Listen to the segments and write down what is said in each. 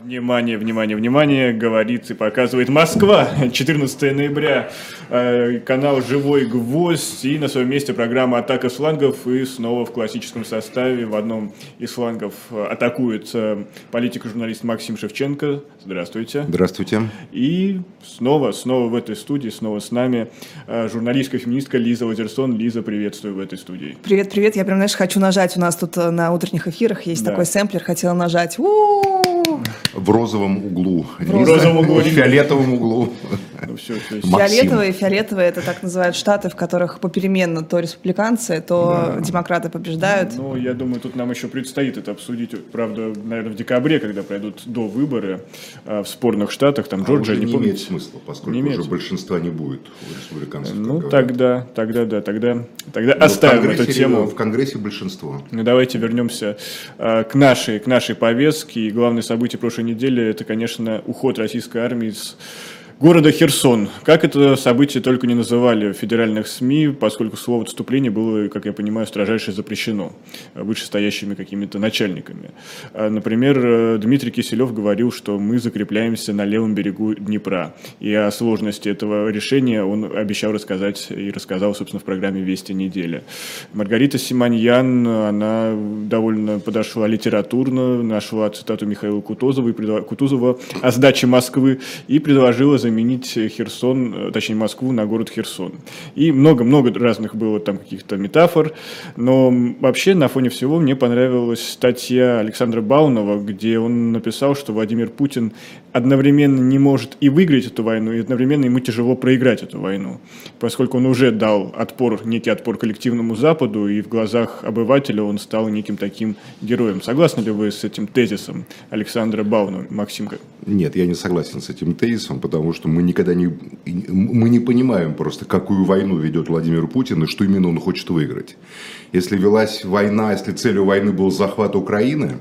Внимание, внимание, внимание, говорит и показывает Москва, 14 ноября, э, канал «Живой гвоздь» и на своем месте программа «Атака с флангов» и снова в классическом составе в одном из флангов э, атакует э, политик-журналист Максим Шевченко. Здравствуйте. Здравствуйте. И снова, снова в этой студии, снова с нами журналистка, феминистка Лиза Лазерсон. Лиза, приветствую в этой студии. Привет, привет. Я прям, знаешь, хочу нажать. У нас тут на утренних эфирах есть да. такой сэмплер, хотела нажать. У-у-у! В розовом углу. В розовом углу. В фиолетовом углу. Ну, все, все. Фиолетовые, фиолетовые, это так называют штаты, в которых попеременно то республиканцы, то да. демократы побеждают. Ну, я думаю, тут нам еще предстоит это обсудить, правда, наверное, в декабре, когда пройдут до выборы э, в спорных штатах, там а Джорджия, не, не имеет смысла, поскольку не имеет. уже большинства не будет у республиканцев. Ну, тогда, тогда, да, тогда, тогда оставим эту тему. В Конгрессе большинство. Ну, давайте вернемся э, к нашей, к нашей повестке. И главное событие прошлой недели – это, конечно, уход российской армии с города Херсон. Как это событие только не называли в федеральных СМИ, поскольку слово «отступление» было, как я понимаю, строжайше запрещено вышестоящими какими-то начальниками. А, например, э, Дмитрий Киселев говорил, что мы закрепляемся на левом берегу Днепра. И о сложности этого решения он обещал рассказать и рассказал, собственно, в программе «Вести недели». Маргарита Симоньян, она довольно подошла литературно, нашла цитату Михаила Кутузова, Кутузова о сдаче Москвы и предложила заменить заменить Херсон, э, точнее Москву на город Херсон. И много-много разных было там каких-то метафор, но вообще на фоне всего мне понравилась статья Александра Баунова, где он написал, что Владимир Путин одновременно не может и выиграть эту войну, и одновременно ему тяжело проиграть эту войну, поскольку он уже дал отпор, некий отпор коллективному Западу, и в глазах обывателя он стал неким таким героем. Согласны ли вы с этим тезисом Александра Баунова, Максим? Нет, я не согласен с этим тезисом, потому что что мы никогда не, мы не понимаем просто, какую войну ведет Владимир Путин и что именно он хочет выиграть. Если велась война, если целью войны был захват Украины,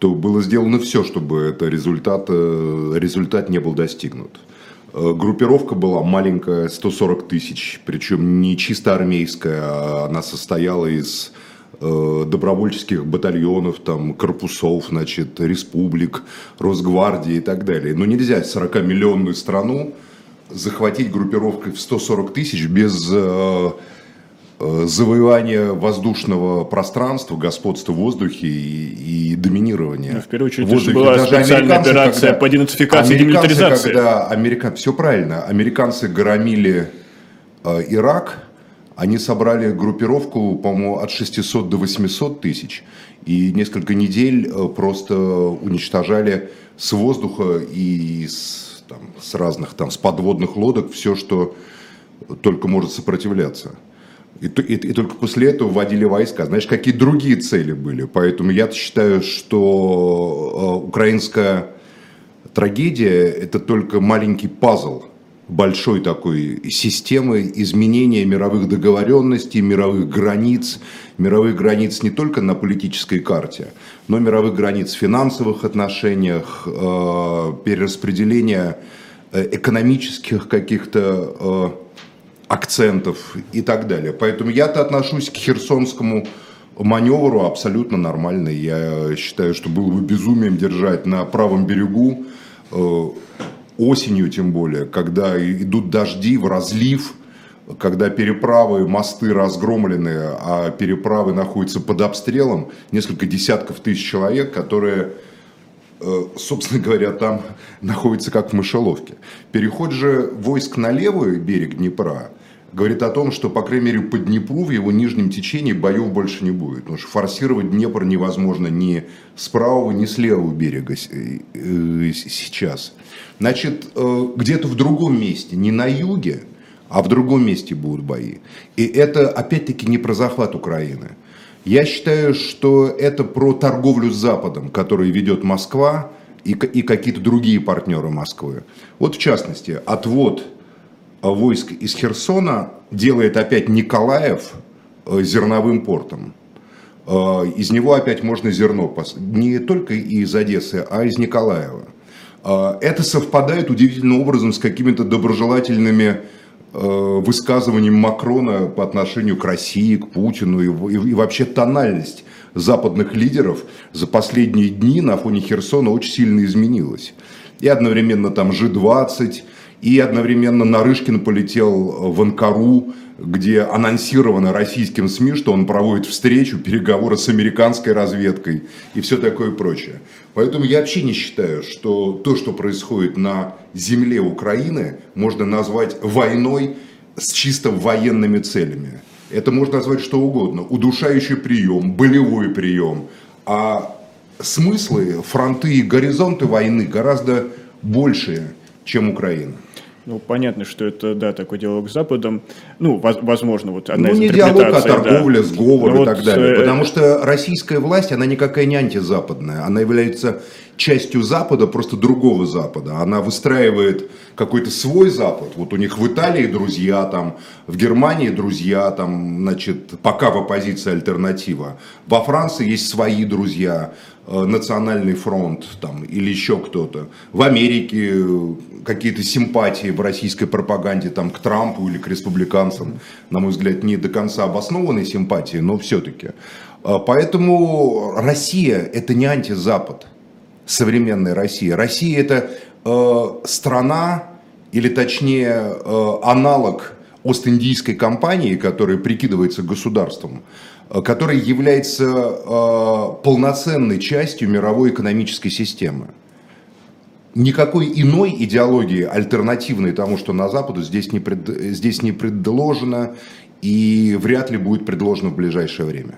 то было сделано все, чтобы этот результат, э, результат не был достигнут. Э, группировка была маленькая, 140 тысяч, причем не чисто армейская, а она состояла из добровольческих батальонов, там, корпусов, значит, республик, Росгвардии и так далее. Но нельзя 40-миллионную страну захватить группировкой в 140 тысяч без э, э, завоевания воздушного пространства, господства в воздухе и, и доминирования. Ну, в первую очередь, это была Даже специальная операция когда, по денацификации и демилитаризации. Когда американ... Все правильно. Американцы громили э, Ирак, они собрали группировку, по-моему, от 600 до 800 тысяч. И несколько недель э, просто уничтожали с воздуха и с, там, с разных там, с подводных лодок все, что только может сопротивляться. И, и, и только после этого вводили войска. Знаешь, какие другие цели были. Поэтому я считаю, что э, украинская трагедия – это только маленький пазл – большой такой системы изменения мировых договоренностей, мировых границ, мировых границ не только на политической карте, но мировых границ в финансовых отношениях, э, перераспределения э, экономических каких-то э, акцентов и так далее. Поэтому я-то отношусь к херсонскому маневру абсолютно нормально. Я считаю, что было бы безумием держать на правом берегу осенью тем более, когда идут дожди в разлив, когда переправы, мосты разгромлены, а переправы находятся под обстрелом, несколько десятков тысяч человек, которые, э, собственно говоря, там находятся как в мышеловке. Переход же войск на левый берег Днепра говорит о том, что, по крайней мере, по Днепру в его нижнем течении боев больше не будет. Потому что форсировать Днепр невозможно ни с правого, ни с левого берега э, э, сейчас. Значит, э, где-то в другом месте, не на юге, а в другом месте будут бои. И это, опять-таки, не про захват Украины. Я считаю, что это про торговлю с Западом, которую ведет Москва и, и какие-то другие партнеры Москвы. Вот, в частности, отвод войск из Херсона делает опять Николаев э, зерновым портом. Э, из него опять можно зерно, не только из Одессы, а из Николаева. Это совпадает удивительным образом с какими-то доброжелательными высказываниям Макрона по отношению к России, к Путину и вообще тональность западных лидеров за последние дни на фоне Херсона очень сильно изменилась. И одновременно там G20, и одновременно Нарышкин полетел в Анкару, где анонсировано российским СМИ, что он проводит встречу, переговоры с американской разведкой и все такое прочее. Поэтому я вообще не считаю, что то, что происходит на земле Украины, можно назвать войной с чисто военными целями. Это можно назвать что угодно. Удушающий прием, болевой прием. А смыслы, фронты и горизонты войны гораздо большие, чем Украина. Ну, понятно, что это, да, такой диалог с Западом. Ну, возможно, вот одна ну, из не диалог, а торговля, да. сговор Но и вот, так далее. Э... Потому что российская власть, она никакая не антизападная. Она является частью Запада, просто другого Запада. Она выстраивает какой-то свой Запад. Вот у них в Италии друзья, там, в Германии друзья, там, значит, пока в оппозиции альтернатива. Во Франции есть свои друзья, Национальный фронт там, или еще кто-то. В Америке э, какие-то симпатии в российской пропаганде там, к Трампу или к республиканцам, на мой взгляд, не до конца обоснованные симпатии, но все-таки. Э, поэтому Россия – это не антизапад современной России. Россия это э, страна, или точнее э, аналог Ост-Индийской компании, которая прикидывается государством, э, которая является э, полноценной частью мировой экономической системы. Никакой иной идеологии, альтернативной тому, что на Западу, здесь не, пред, здесь не предложено и вряд ли будет предложено в ближайшее время.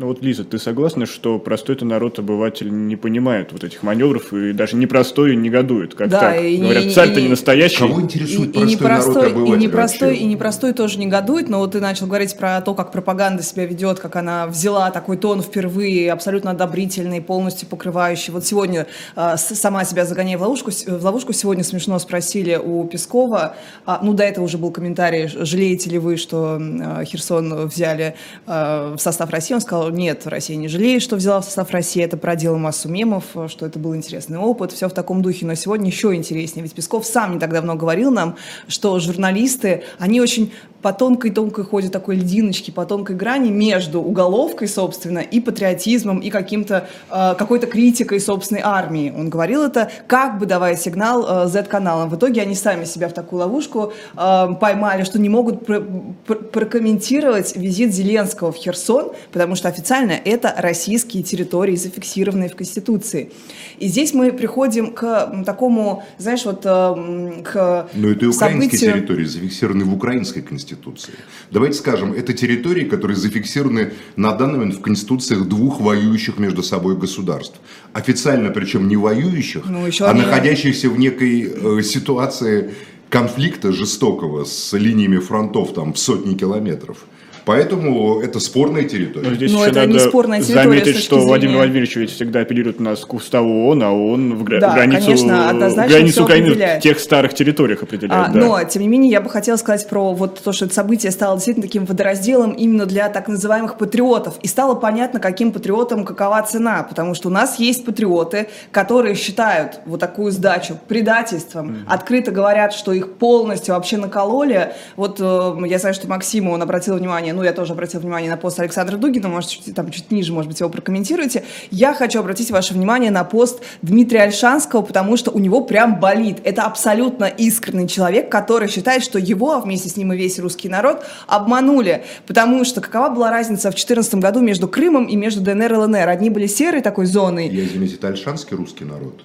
Ну вот, Лиза, ты согласна, что простой-то народ, обыватель не понимает вот этих маневров и даже непростой негодует, как да, так? И, Говорят, царь-то не настоящий. Кого интересует и, простой и непростой, народ, обыватель и непростой, вообще? и непростой тоже негодует, но вот ты начал говорить про то, как пропаганда себя ведет, как она взяла такой тон впервые, абсолютно одобрительный, полностью покрывающий. Вот сегодня э, сама себя загоняя в ловушку, в ловушку, сегодня смешно спросили у Пескова, а, ну до этого уже был комментарий, жалеете ли вы, что э, Херсон взяли в состав России, он сказал, нет, Россия не жалеет, что взяла в состав России, это проделал массу мемов, что это был интересный опыт, все в таком духе. Но сегодня еще интереснее, ведь Песков сам не так давно говорил нам, что журналисты, они очень по тонкой-тонкой ходят такой льдиночки, по тонкой грани между уголовкой, собственно, и патриотизмом, и каким-то, э, какой-то критикой собственной армии. Он говорил это, как бы давая сигнал э, Z-каналам. В итоге они сами себя в такую ловушку э, поймали, что не могут пр- пр- прокомментировать визит Зеленского в Херсон, потому что официально это российские территории, зафиксированные в Конституции. И здесь мы приходим к такому, знаешь, вот э, к Но это и украинские событию... территории, зафиксированные в украинской Конституции. Конституции. Давайте скажем, это территории, которые зафиксированы на данный момент в конституциях двух воюющих между собой государств. Официально, причем не воюющих, ну, а они... находящихся в некой э, ситуации конфликта жестокого с линиями фронтов там в сотни километров. Поэтому это спорная территория. Но здесь Но еще это надо не спорная территория, заметить, что зрения... Владимир Владимирович ведь всегда апеллирует нас к уставу ООН, а он в гра- да, границу, конечно, границу Украины в тех старых территориях определяет. А, да. Но, тем не менее, я бы хотела сказать про вот то, что это событие стало действительно таким водоразделом именно для так называемых патриотов. И стало понятно, каким патриотам какова цена. Потому что у нас есть патриоты, которые считают вот такую сдачу предательством, mm-hmm. открыто говорят, что их полностью вообще накололи. Вот э, я знаю, что Максиму, он обратил внимание, ну, я тоже обратил внимание на пост Александра Дугина, может, чуть, там, чуть ниже, может быть, его прокомментируете. Я хочу обратить ваше внимание на пост Дмитрия Альшанского, потому что у него прям болит. Это абсолютно искренний человек, который считает, что его, а вместе с ним и весь русский народ, обманули. Потому что какова была разница в 2014 году между Крымом и между ДНР и ЛНР? Одни были серой такой зоной. Я, извините, это Альшанский русский народ.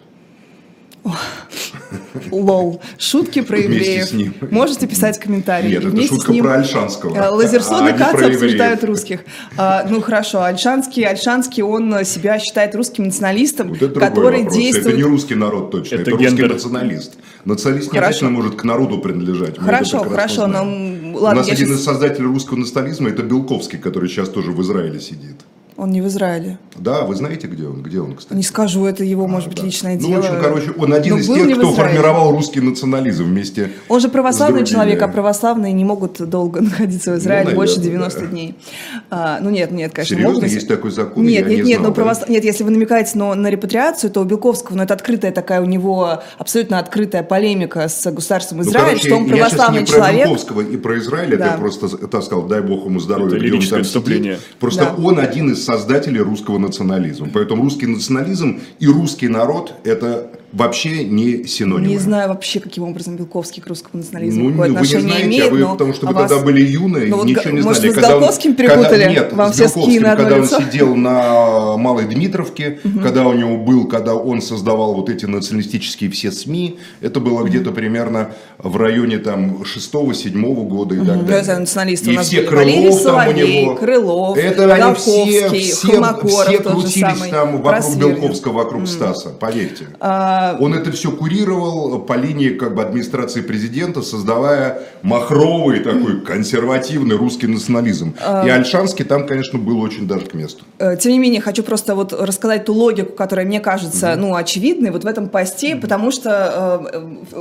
Лол. Шутки про евреев. Можете писать комментарии. Нет, это шутка ним... про Альшанского. Э, Лазерсон а и Кац обсуждают русских. А, ну хорошо, Альшанский, Альшанский, он себя считает русским националистом, вот который действует... Это не русский народ точно, это, это русский националист. Националист не обязательно может к народу принадлежать. хорошо, хорошо, но... Ладно, У нас один сейчас... из создателей русского национализма это Белковский, который сейчас тоже в Израиле сидит. Он не в Израиле. Да, вы знаете, где он? Где он, кстати? Не скажу, это его, может быть, Да. личное ну, дело. в общем, короче, он один Но из тех, не кто формировал русский национализм вместе Он же православный человек, а православные не могут долго находиться в Израиле, Ну, больше наверное, 90 да. дней. А, ну нет, нет, конечно. Серьезно? если- Есть такой закон? Нет, Я нет, не нет, знал, ну, да. правос- нет, если вы намекаете но, на репатриацию, то у Белковского, ну, это открытая такая у него абсолютно открытая полемика с государством Ну, Израиль, короче, что он я сейчас православный не про человек. Белковского и про Израиль, Да. это просто, так сказал, дай бог ему здоровья. Это где он лирическое там сидит. отступление. Просто Да. он один из создателей русского национализма. Поэтому русский национализм и русский народ – это вообще не синонимы. Не знаю вообще, каким образом Белковский к русскому национализму Ну, какое вы не знаете, имеет, а вы, но потому что а вы вас- тогда были юные, Ну, вот ничего не может, знали. вы с Когда он- Голковским когда- перепутали? нет, Вам с Белковским, когда лицо? он сидел на Малой Дмитровке, когда у него был, когда он создавал вот эти националистические все СМИ, это было где-то примерно в районе там 6-7 года и так Ну, далее. это националисты у И нас все были. Валерий Крылов там у Соловей, него. Крылов, это они все, все, все крутились там вокруг. Белковского, вокруг Стаса, поверьте. А, Он это все курировал по линии как бы администрации президента, создавая махровый такой консервативный русский национализм. А. И Альшанский там, конечно, был очень даже к месту. Э, Тем не менее, хочу просто вот рассказать ту логику, которая мне кажется, ну, очевидной вот в этом посте, потому что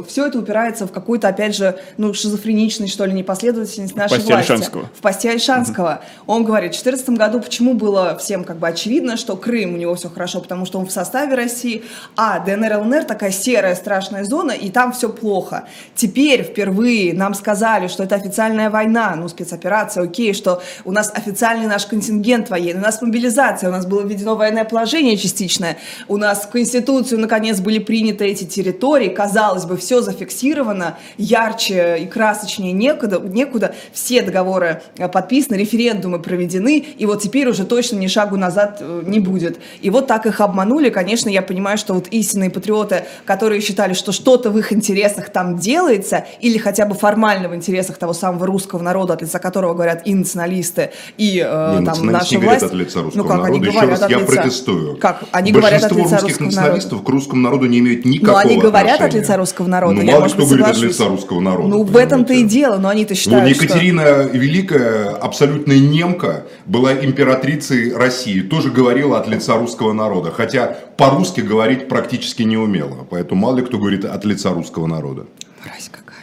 все это упирается в какую-то, опять же, ну, шизофреничность, что ли, непоследовательность нашей посте власти. Ольшанского. В посте Альшанского. Он говорит, в 2014 году почему было всем как бы очевидно, что Крым у него все хорошо, потому что он в составе России, а ДНР, ЛНР такая серая страшная зона, и там все плохо. Теперь впервые нам сказали, что это официальная война, ну, спецоперация, окей, что у нас официальный наш контингент военный, у нас мобилизация, у нас было введено военное положение частичное, у нас в Конституцию наконец были приняты эти территории, казалось бы, все зафиксировано, ярче и красочнее некуда, некуда, все договоры э, подписаны, референдумы проведены, и вот теперь уже точно ни шагу назад э, не будет. И вот так их обманули, конечно, я понимаю, что вот истинные патриоты, которые считали, что что-то в их интересах там делается, или хотя бы формально в интересах того самого русского народа, от лица которого говорят и националисты, и э, Не, там наша не власть. от лица русского ну как, народа. они Еще говорят раз, от я лица. протестую. Как? Они говорят от лица русских националистов народа. к русскому народу не имеют никакого Но они говорят от отношения. лица русского народа, Ну, я, мало кто говорит от лица русского народа. Ну, в этом-то и дело, но они-то Ну, считают, что... Екатерина Великая, абсолютная немка, была императрицей России, тоже говорила от лица русского народа, хотя по-русски говорить практически не умела, поэтому мало ли кто говорит от лица русского народа. Мразь какая.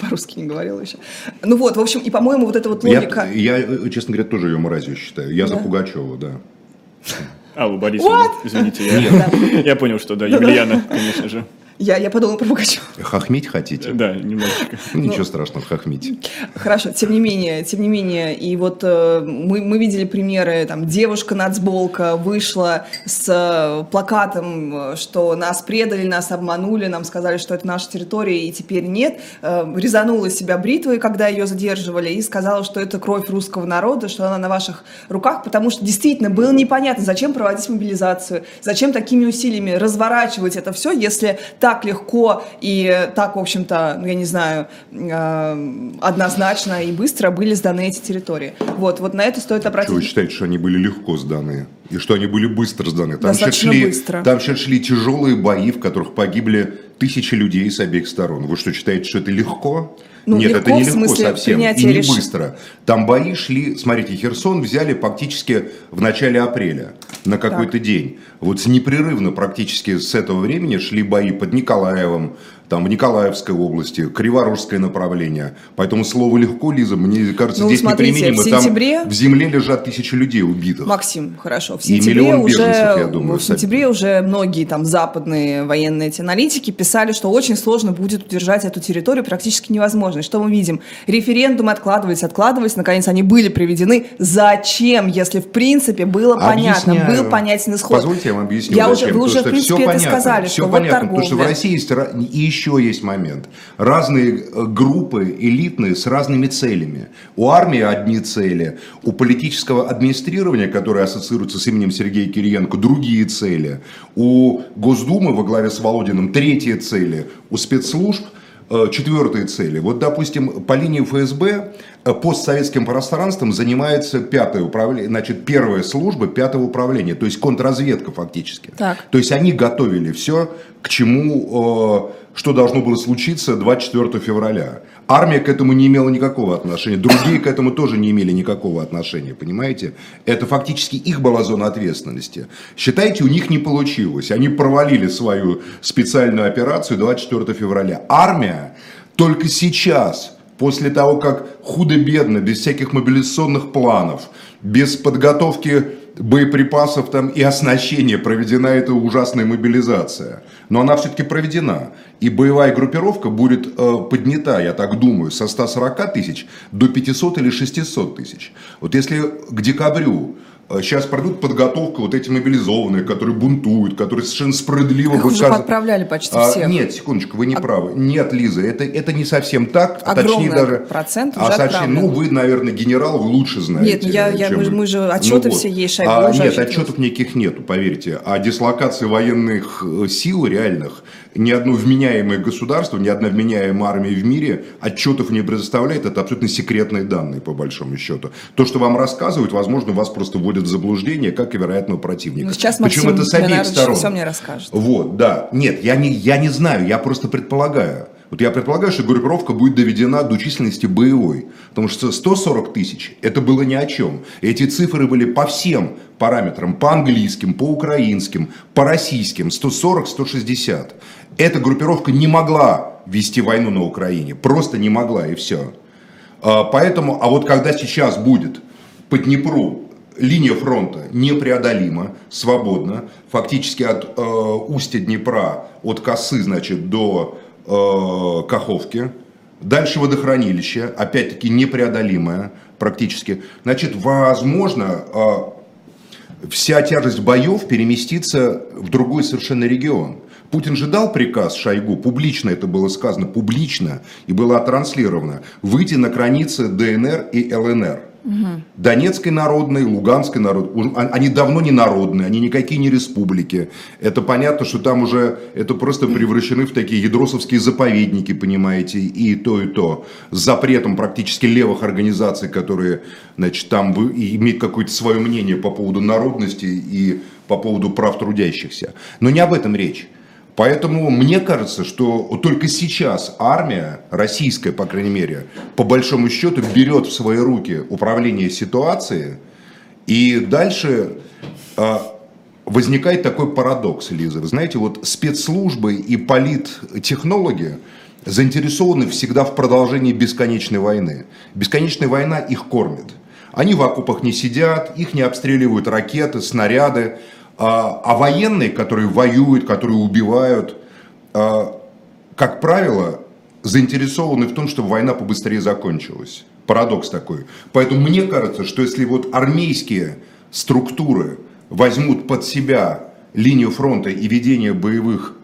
По-русски не говорила еще. Ну вот, в общем, и, по-моему, вот эта вот Я, логика... я, э, честно говоря, тоже ее мразью считаю. Я за Да? Пугачева, да. Аллу Борисовну, извините, я, я понял, что да, Емельяна, конечно же. Я, я подумала про Пугачева. Хохмить хотите? Да, немножечко. Ну, Ничего страшного, хохмить. Хорошо, тем не менее, тем не менее, и вот э, мы, мы видели примеры, там, девушка-нацболка вышла с э, плакатом, э, что нас предали, нас обманули, нам сказали, что это наша территория, и теперь нет. Э, резанула себя бритвой, когда ее задерживали, и сказала, что это кровь русского народа, что она на ваших руках, потому что действительно было непонятно, зачем проводить мобилизацию, зачем такими усилиями разворачивать это все, если так легко и так, в общем-то, ну, я не знаю, э, однозначно и быстро были сданы эти территории. Вот, вот на это стоит Что вы обратить. считаете, что они были легко сданы? И что они были быстро сданы? Там Достаточно шли, быстро. Там сейчас шли тяжелые бои, в которых погибли тысячи людей с обеих сторон. Вы что, считаете, что это легко? Ну, Нет, легко это не легко совсем. И не реш- быстро. Там бои шли, смотрите, Херсон взяли практически в начале апреля на какой-то день. Вот непрерывно практически с этого времени шли бои под Николаевым, там в Николаевской области, Криворужское направление. Поэтому слово легко, Лиза, мне кажется, Ну, здесь смотрите, неприменимо. в Там сентябре- в земле лежат тысячи людей убитых. Максим, хорошо. В И сентябре миллион уже, беженцев, я думаю, в сентябре уже многие там западные военные эти аналитики писали, что очень сложно будет удержать эту территорию, практически невозможно. И Что мы видим? Референдумы откладывались, откладывались, наконец они были приведены. Зачем, если в принципе было понятно, Объясняю. был понятен исход? Позвольте, я вам объясню, Я зачем. уже, вы уже, в принципе, это понятно, сказали, всё что понятно, вот потому что в торговля. России есть и еще есть момент. Разные э, группы элитные с разными целями. У армии одни цели, у политического администрирования, которое ассоциируется с именем Сергея Кириенко, другие цели. У Госдумы во главе с Володиным третьи цели. У спецслужб четвертые цели. Вот, допустим, по линии ФСБ э, постсоветским пространством занимается пятое управление, значит, первая служба пятого управления, то есть контрразведка фактически. Так. То есть они готовили все, к чему, э, что должно было случиться 24 февраля. Армия к этому не имела никакого отношения, другие к этому тоже не имели никакого отношения, понимаете? Это фактически их была зона ответственности. Считайте, у них не получилось. Они провалили свою специальную операцию 24 февраля. Армия только сейчас, после того, как худо-бедно, без всяких мобилизационных планов, без подготовки боеприпасов там и оснащения проведена эта ужасная мобилизация. Но она все-таки проведена. И боевая группировка будет э, поднята, я так думаю, со 140 тысяч до 500 или 600 тысяч. Вот если к декабрю Сейчас э, пройдут подготовку вот эти мобилизованные, которые бунтуют, которые совершенно справедливо Их уже отправляли почти а, всех. Нет, секундочку, вы не а... правы. Нет, Лиза, это, это не совсем так. А точнее даже, процент уже а, точнее, Ну, вы, наверное, генерал, вы лучше знаете. Нет, я, я, мы, мы же отчеты ну, все вот. есть, Шойгу а, Нет, отчетов никаких нету, поверьте. А дислокации военных э, сил реальных ни одно вменяемое государство, ни одна вменяемая армия в мире отчетов не предоставляет. Это абсолютно секретные данные, по большому счету. То, что вам рассказывают, возможно, вас просто вводят в заблуждение, как и вероятного противника. Ну, сейчас Максим Причем это с обеих сторон. все мне расскажет. Вот, да. Нет, я не, я не знаю, я просто предполагаю. Вот я предполагаю, что группировка будет доведена до численности боевой. Потому что 140 тысяч – это было ни о чем. Эти цифры были по всем параметрам. По английским, по украинским, по российским. 140-160 эта группировка не могла вести войну на Украине. Просто не могла, и все. А, поэтому, а вот когда сейчас будет по Днепру линия фронта непреодолима, свободна, фактически от э, устья Днепра, от Косы, значит, до э, Каховки, дальше водохранилище, опять-таки непреодолимое практически, значит, возможно, э, вся тяжесть боев переместится в другой совершенно регион. Путин же дал приказ Шойгу, публично это было сказано, публично, и было транслировано, выйти на границы ДНР и ЛНР. Угу. Донецкой народной, Луганской народной, а, они давно не народные, они никакие не республики. Это понятно, что там уже это просто превращены в такие ядросовские заповедники, понимаете, и то, и то. С запретом практически левых организаций, которые, значит, там имеют какое-то свое мнение по поводу народности и по поводу прав трудящихся. Но не об этом речь. Поэтому мне кажется, что только сейчас армия, российская, по крайней мере, по большому счету берет в свои руки управление ситуацией, и дальше э, возникает такой парадокс, Лиза. Вы знаете, вот спецслужбы и политтехнологи заинтересованы всегда в продолжении бесконечной войны. Бесконечная война их кормит. Они в окопах не сидят, их не обстреливают ракеты, снаряды, а, а военные, которые воюют, которые убивают, а, как правило, заинтересованы в том, чтобы война побыстрее закончилась. Парадокс такой. Поэтому мне кажется, что если вот армейские структуры возьмут под себя линию фронта и ведение боевых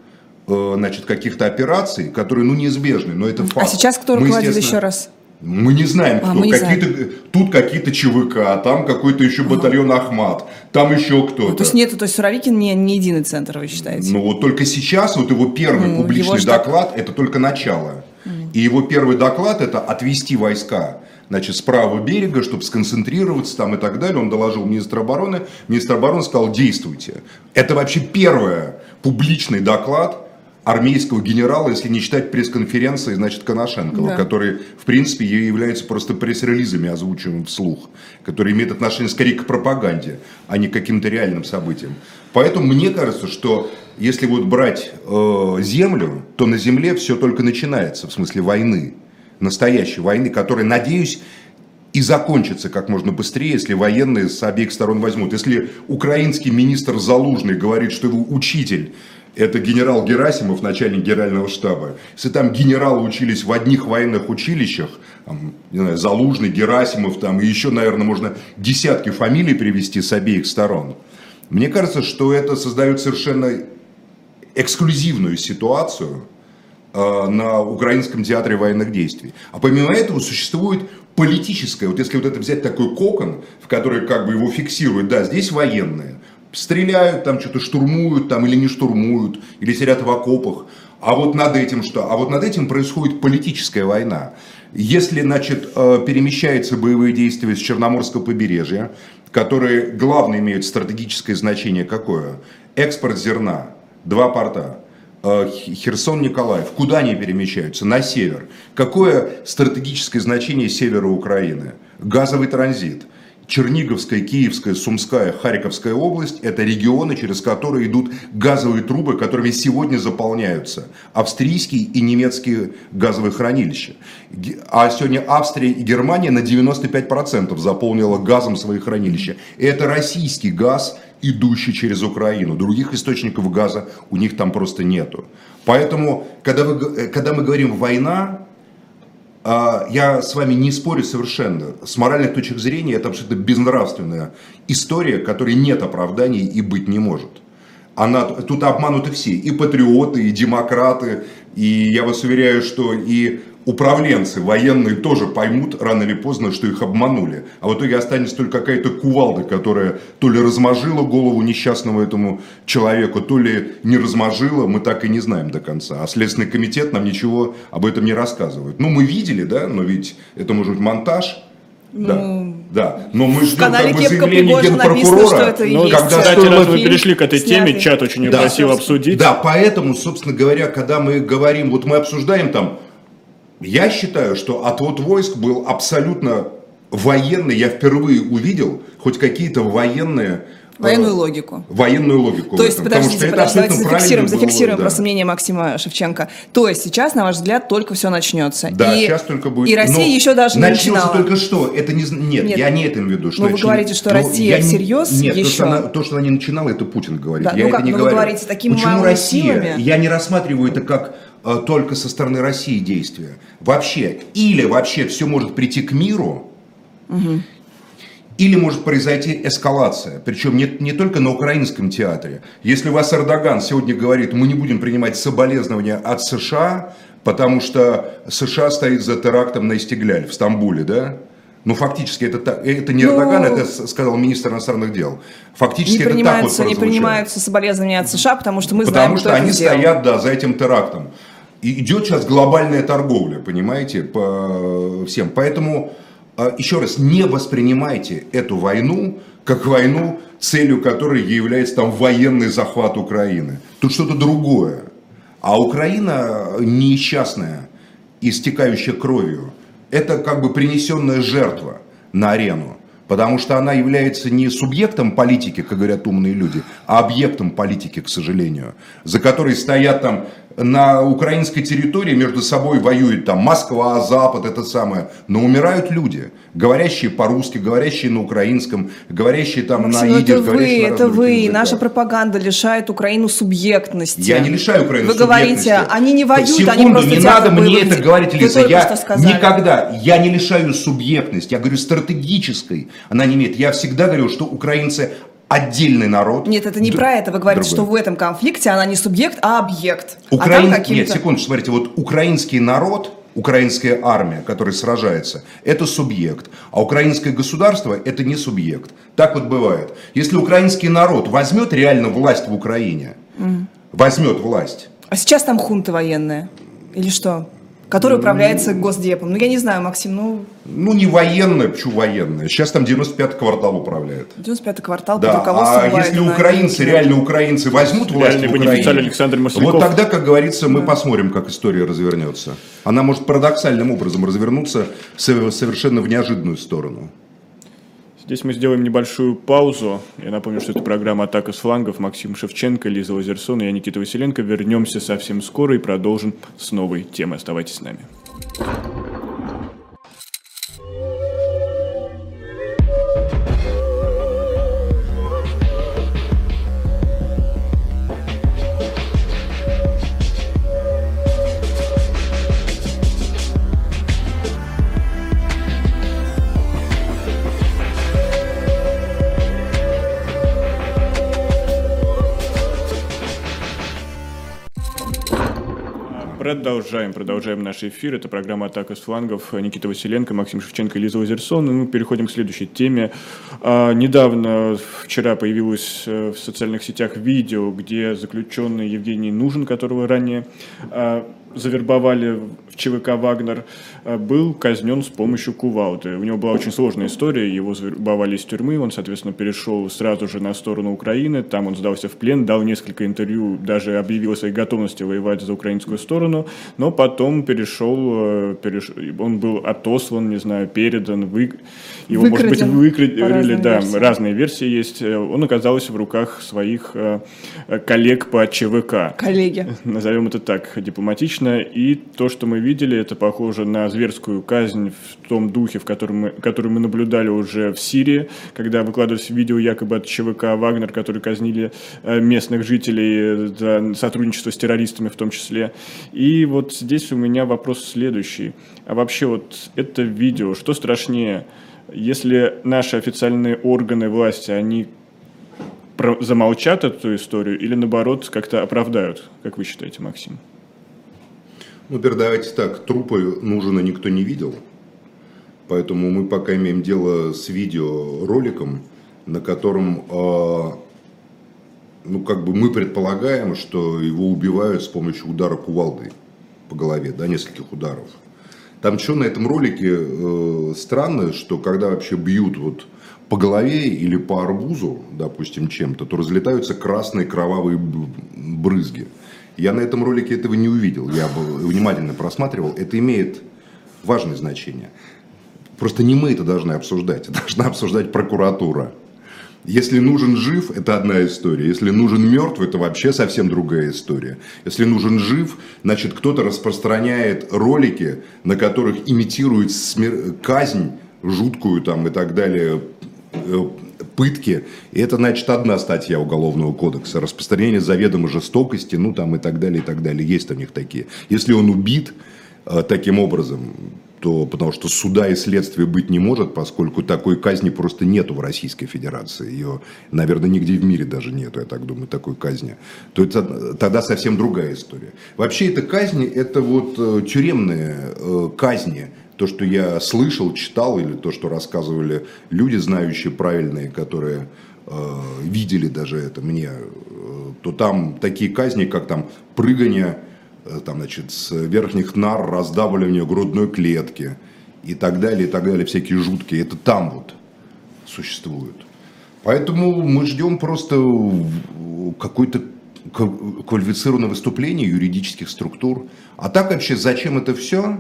э, значит, каких-то операций, которые, ну, неизбежны, но это а факт. А сейчас кто руководит еще раз? Мы не знаем, а, кто. А, какие-то, знаем. Тут какие-то ЧВК, там какой-то еще батальон ага. Ахмат, там еще кто-то. Ну, то есть нет, то есть Суровикин не, не единый центр, вы считаете? Ну вот только сейчас, вот его первый ну, публичный его доклад, так... это только начало. Mm. И его первый доклад это отвести войска значит, с правого берега, чтобы сконцентрироваться там и так далее. Он доложил министру обороны. Министр обороны сказал, действуйте. Это вообще первый публичный доклад армейского генерала, если не считать пресс-конференции, значит, Коношенкова, да. который, в принципе, является просто пресс-релизами, озвученным вслух, которые имеют отношение скорее к пропаганде, а не к каким-то реальным событиям. Поэтому мне кажется, что если вот брать э, землю, то на земле все только начинается, в смысле войны, настоящей войны, которая, надеюсь, и закончится как можно быстрее, если военные с обеих сторон возьмут. Если украинский министр Залужный говорит, что его учитель это генерал Герасимов, начальник генерального штаба. Если там генералы учились в одних военных училищах, там, не знаю, Залужный, Герасимов, там, и еще, наверное, можно десятки фамилий привести с обеих сторон. Мне кажется, что это создает совершенно эксклюзивную ситуацию э, на Украинском театре военных действий. А помимо этого существует политическое, вот если вот это взять такой кокон, в который как бы его фиксируют, да, здесь военные, стреляют, там что-то штурмуют, там или не штурмуют, или сидят в окопах. А вот над этим что? А вот над этим происходит политическая война. Если, значит, э, перемещаются боевые действия с Черноморского побережья, которые главное имеют стратегическое значение какое? Экспорт зерна, два порта. э, Херсон, Николаев, куда они перемещаются? На север. Какое стратегическое значение севера Украины? Газовый транзит. Черниговская, Киевская, Сумская, Харьковская область – это регионы, через которые идут газовые трубы, которыми сегодня заполняются австрийские и немецкие газовые хранилища. А сегодня Австрия и Германия на 95% заполнила газом свои хранилища. И это российский газ, идущий через Украину. Других источников газа у них там просто нету. Поэтому, когда, вы, когда мы говорим «война», я с вами не спорю совершенно. С моральных точек зрения это абсолютно безнравственная история, которой нет оправданий и быть не может. Она, тут обмануты все, и патриоты, и демократы, и я вас уверяю, что и управленцы военные тоже поймут рано или поздно, что их обманули. А в итоге останется только какая-то кувалда, которая то ли разможила голову несчастному этому человеку, то ли не разможила, мы так и не знаем до конца. А Следственный комитет нам ничего об этом не рассказывает. Ну, мы видели, да, но ведь это может быть монтаж. Да, ну, да. Но мы ждем как бы заявление генпрокурора. Что это ну, есть. Когда кстати, раз вы перешли к этой теме, чат очень да, просил обсудить. Да, поэтому, собственно говоря, когда мы говорим, вот мы обсуждаем там я считаю, что отвод войск был абсолютно военный. Я впервые увидел хоть какие-то военные э, Военную логику. Военную логику. То есть, подождите, подождите, давайте зафиксируем, зафиксируем да. просто мнение Максима Шевченко. То есть сейчас, на ваш взгляд, только все начнется. Да, и, сейчас только будет. И Россия Но еще даже не начинала. только что. Это не, нет, нет, я не это имею в виду. Что но вы говорите, что Россия я, всерьез Нет, еще... то что, она, то, что она не начинала, это Путин говорит. Да, я ну это как, не но говорю. вы говорите такими Почему Россия? Силами? Я не рассматриваю это как только со стороны России действия. Вообще, или вообще все может прийти к миру, угу. или может произойти эскалация. Причем не, не только на украинском театре. Если у вас Эрдоган сегодня говорит, мы не будем принимать соболезнования от США, потому что США стоит за терактом на Истегляль в Стамбуле, да? Ну, фактически, это, это не Эрдоган, ну, это сказал министр иностранных дел. Фактически, не это так вот Не принимаются соболезнования от США, потому что мы потому знаем, что они стоят, да, за этим терактом. Идет сейчас глобальная торговля, понимаете, по всем. Поэтому, а, еще раз, не воспринимайте эту войну как войну, целью которой является там военный захват Украины. Тут что-то другое. А Украина несчастная, истекающая кровью. Это как бы принесенная жертва на арену. Потому что она является не субъектом политики, как говорят умные люди, а объектом политики, к сожалению, за которой стоят там на украинской территории между собой воюют там Москва, Запад, это самое, но умирают люди, говорящие по-русски, говорящие на украинском, говорящие там Максим, на идиш, это вы, это вы, наша пропаганда лишает Украину субъектности. Я не лишаю Украину Вы говорите, они не воюют, Секунду, они просто не надо мне это говорить, Лиза, я никогда, я не лишаю субъектность, я говорю стратегической, она не имеет, я всегда говорю, что украинцы отдельный народ. Нет, это не Д- про это. Вы говорите, другой. что в этом конфликте она не субъект, а объект. Украин... А Нет, секундочку, смотрите, вот украинский народ, украинская армия, которая сражается, это субъект. А украинское государство – это не субъект. Так вот бывает. Если украинский народ возьмет реально власть в Украине, mm. возьмет власть. А сейчас там хунты военные? Или что? Который управляется Госдепом. Ну, я не знаю, Максим, ну... Ну, не военная, почему военная? Сейчас там 95-й квартал управляет. 95-й квартал да. под руководством А Байдена, если украинцы, реально украинцы возьмут власть в Украине, Александр вот тогда, как говорится, мы да. посмотрим, как история развернется. Она может парадоксальным образом развернуться совершенно в неожиданную сторону. Здесь мы сделаем небольшую паузу. Я напомню, что это программа «Атака с флангов». Максим Шевченко, Лиза Лазерсон и я, Никита Василенко. Вернемся совсем скоро и продолжим с новой темой. Оставайтесь с нами. Продолжаем, продолжаем наш эфир. Это программа «Атака с флангов». Никита Василенко, Максим Шевченко Лиза Лазерсон. И мы переходим к следующей теме. А, недавно, вчера, появилось э, в социальных сетях видео, где заключенный Евгений Нужен, которого ранее а, завербовали в ЧВК «Вагнер», был казнен с помощью кувалды. У него была очень сложная история, его завербовали из тюрьмы, он, соответственно, перешел сразу же на сторону Украины, там он сдался в плен, дал несколько интервью, даже объявил о своей готовности воевать за украинскую сторону, но потом перешел, э, переш... он был отослан, не знаю, передан, вы... его, Выкраден, может быть, выкрадили, да, версиям. разные версии есть. Э, Он оказался в руках своих коллег по ЧВК Коллеги. назовем это так дипломатично. И то, что мы видели, это похоже на зверскую казнь в том духе, в котором мы, которую мы наблюдали уже в Сирии, когда выкладывались видео якобы от ЧВК «Вагнер», которые казнили э, местных жителей за сотрудничество с террористами в том числе. И вот здесь у меня вопрос следующий. А вообще вот это видео, что страшнее, если наши официальные органы власти, они замолчат эту историю или наоборот как-то оправдают, как вы считаете, Максим? Ну, давайте так, трупы нужно никто не видел, поэтому мы пока имеем дело с видеороликом, на котором, э, ну, как бы мы предполагаем, что его убивают с помощью удара кувалдой по голове, да, нескольких ударов. Там что на этом ролике э, странно, что когда вообще бьют вот по голове или по арбузу, допустим, чем-то, то разлетаются красные кровавые брызги. Я на этом ролике этого не увидел, я внимательно просматривал. Это имеет важное значение. Просто не мы это должны обсуждать, должна обсуждать прокуратура. Если нужен жив, это одна история. Если нужен мертв, это вообще совсем другая история. Если нужен жив, значит кто-то распространяет ролики, на которых имитирует смер- казнь жуткую там и так далее, э, пытки. И это значит одна статья Уголовного кодекса. Распространение заведомо жестокости, ну там и так далее, и так далее. Есть у них такие. Если он убит э, таким образом, то потому что суда и следствия быть не может, поскольку такой казни просто нету в Российской Федерации. Ее, наверное, нигде в мире даже нету, я так думаю, такой казни. То это тогда совсем другая история. Вообще это казни, это вот э, тюремные э, казни. То, что я слышал, читал, или то, что рассказывали люди, знающие правильные, которые э, видели даже это мне, э, то там такие казни, как там прыгание э, там, значит, с верхних нар, раздавливание грудной клетки и так далее, и так далее, всякие жуткие. Это там вот существуют. Поэтому мы ждем просто какой-то ка- квалифицированное выступление юридических структур. А так вообще зачем это все?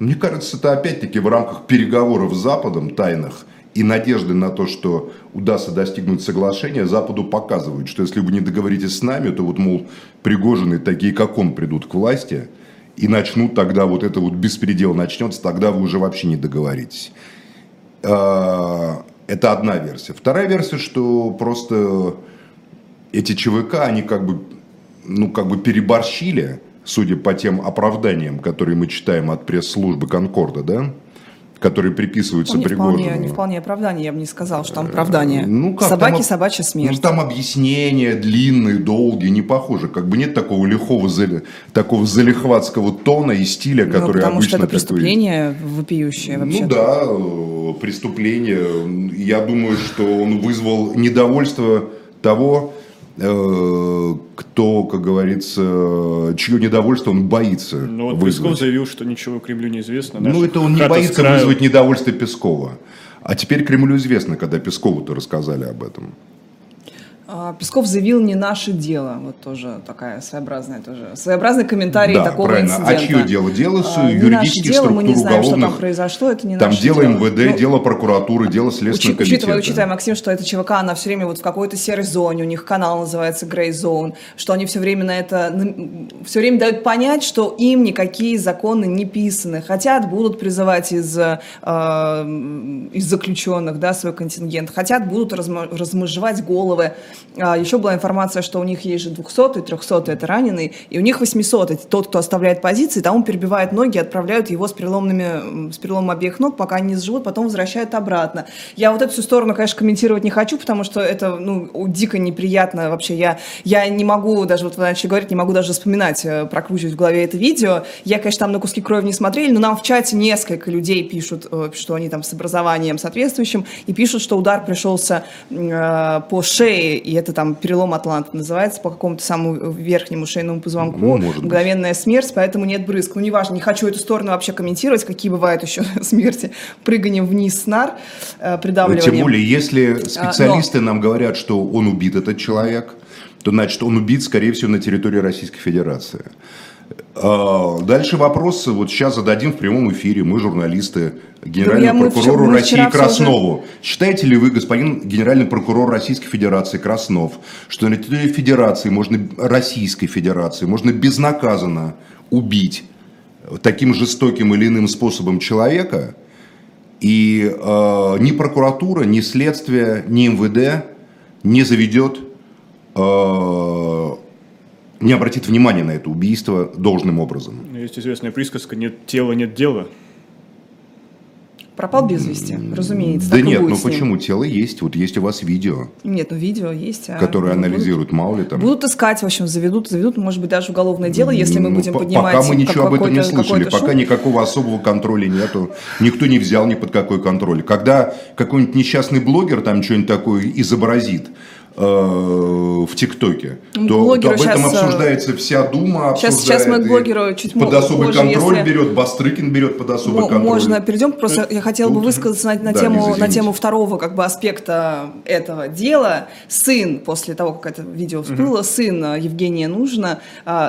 Мне кажется, это опять-таки в рамках переговоров с Западом тайных и надежды на то, что удастся достигнуть соглашения, Западу показывают, что если вы не договоритесь с нами, то вот, мол, Пригожины, такие как он, придут к власти и начнут тогда вот это вот беспредел начнется, тогда вы уже вообще не договоритесь. А, Это одна версия. Вторая версия, что просто эти ЧВК, они как бы, ну, как бы переборщили, судя по тем оправданиям, которые мы читаем от пресс-службы Конкорда, да, которые приписываются Ну, не, вполне, Пригожину. не вполне оправдание, я бы не сказал, что там оправдание. Ну, как Собаки, там об- собачья смерть. Ну, там объяснения длинные, долгие, не похожи. Как бы нет такого лихого, такого залихватского тона и стиля, Ну, который потому что обычно это такой- преступление вопиющее вообще. Ну да, э, преступление. Я думаю, что он вызвал недовольство того, э, кто, как говорится, чье недовольство он боится Ну вот вызвать. Песков заявил, что ничего Кремлю не известно. Ну это он не боится краю. вызвать недовольство Пескова. А теперь Кремлю известно, когда Пескову-то рассказали об этом. А, Песков заявил не наше дело. Вот тоже такая своеобразная тоже. Своеобразный комментарий да, такого правильно. инцидента. А чье дело? Дело с А, не наше юридических дело, структур мы не знаем, что там уголовных. произошло, это не Там наше дело дело. МВД, Ну, дело прокуратуры, дело Следственного Учи- комитета. Учитывая, учитывая, Максим, что эта ЧВК, она все время вот в какой-то серой зоне, у них канал называется Grey Zone, что они все время на это, все время дают понять, что им никакие законы не писаны. Хотят, будут призывать из, э, из заключенных, да, свой контингент. Хотят, будут размыжевать головы. А, еще была информация, что у них есть же 200 300 это раненый, и у них 800 это тот, кто оставляет позиции, тому перебивают ноги, отправляют его с переломными, с переломом обеих ног, пока они не заживут, потом возвращают обратно. Я вот эту всю сторону, конечно, комментировать не хочу, потому что это, ну, дико неприятно вообще. Я, я не могу даже, вот вы начали говорить, не могу даже вспоминать, э, прокручивать в голове это видео. Я, конечно, там на куски крови не смотрели, но нам в чате несколько людей пишут, э, что они там с образованием соответствующим, и пишут, что удар пришелся э, по шее и это там перелом Атланта называется по какому-то самому верхнему шейному позвонку, Ну, может быть. мгновенная смерть, поэтому нет брызг. Ну, неважно, не хочу эту сторону вообще комментировать, какие бывают еще смерти, прыганием вниз с нар, э, придавливанием. Тем более, если А, специалисты нам говорят, что он убит, этот человек, то значит, он убит, скорее всего, на территории Российской Федерации. А, Дальше вопросы вот сейчас зададим в прямом эфире. Мы журналисты генеральному мы прокурору вчера- мы России Краснову. Считаете ли вы, господин генеральный прокурор Российской Федерации Краснов, что на территории Федерации, можно, Российской Федерации, можно безнаказанно убить таким жестоким или иным способом человека, и э, ни прокуратура, ни следствие, ни МВД не заведет, э, не обратит внимания на это убийство должным образом. Есть известная присказка «нет тела, нет дела». Пропал без вести, разумеется. да нет, ну почему? Тело есть. Вот есть у вас видео, Нет, ну видео есть. а которое будут- анализирует, мало ли там. Будут искать, в общем, заведут, заведут, может быть, даже уголовное дело, если мы Ну, будем по- поднимать Пока мы ничего об этом не слышали, пока шум. никакого особого контроля нету, никто не взял ни под какой контроль. Когда какой-нибудь несчастный блогер там что-нибудь такое изобразит в ТикТоке, Ну, то, то об этом щас, э, обсуждается вся Дума, Щас- щас мы блогеру чуть под особый позже, контроль если- берет, Бастрыкин берет под особый контроль. Можно перейдем, просто я хотела бы Тут- высказаться на, на Да, тему, на тему второго как бы аспекта этого дела. Сын, после того, как это видео всплыло, сын а, Евгения Нужна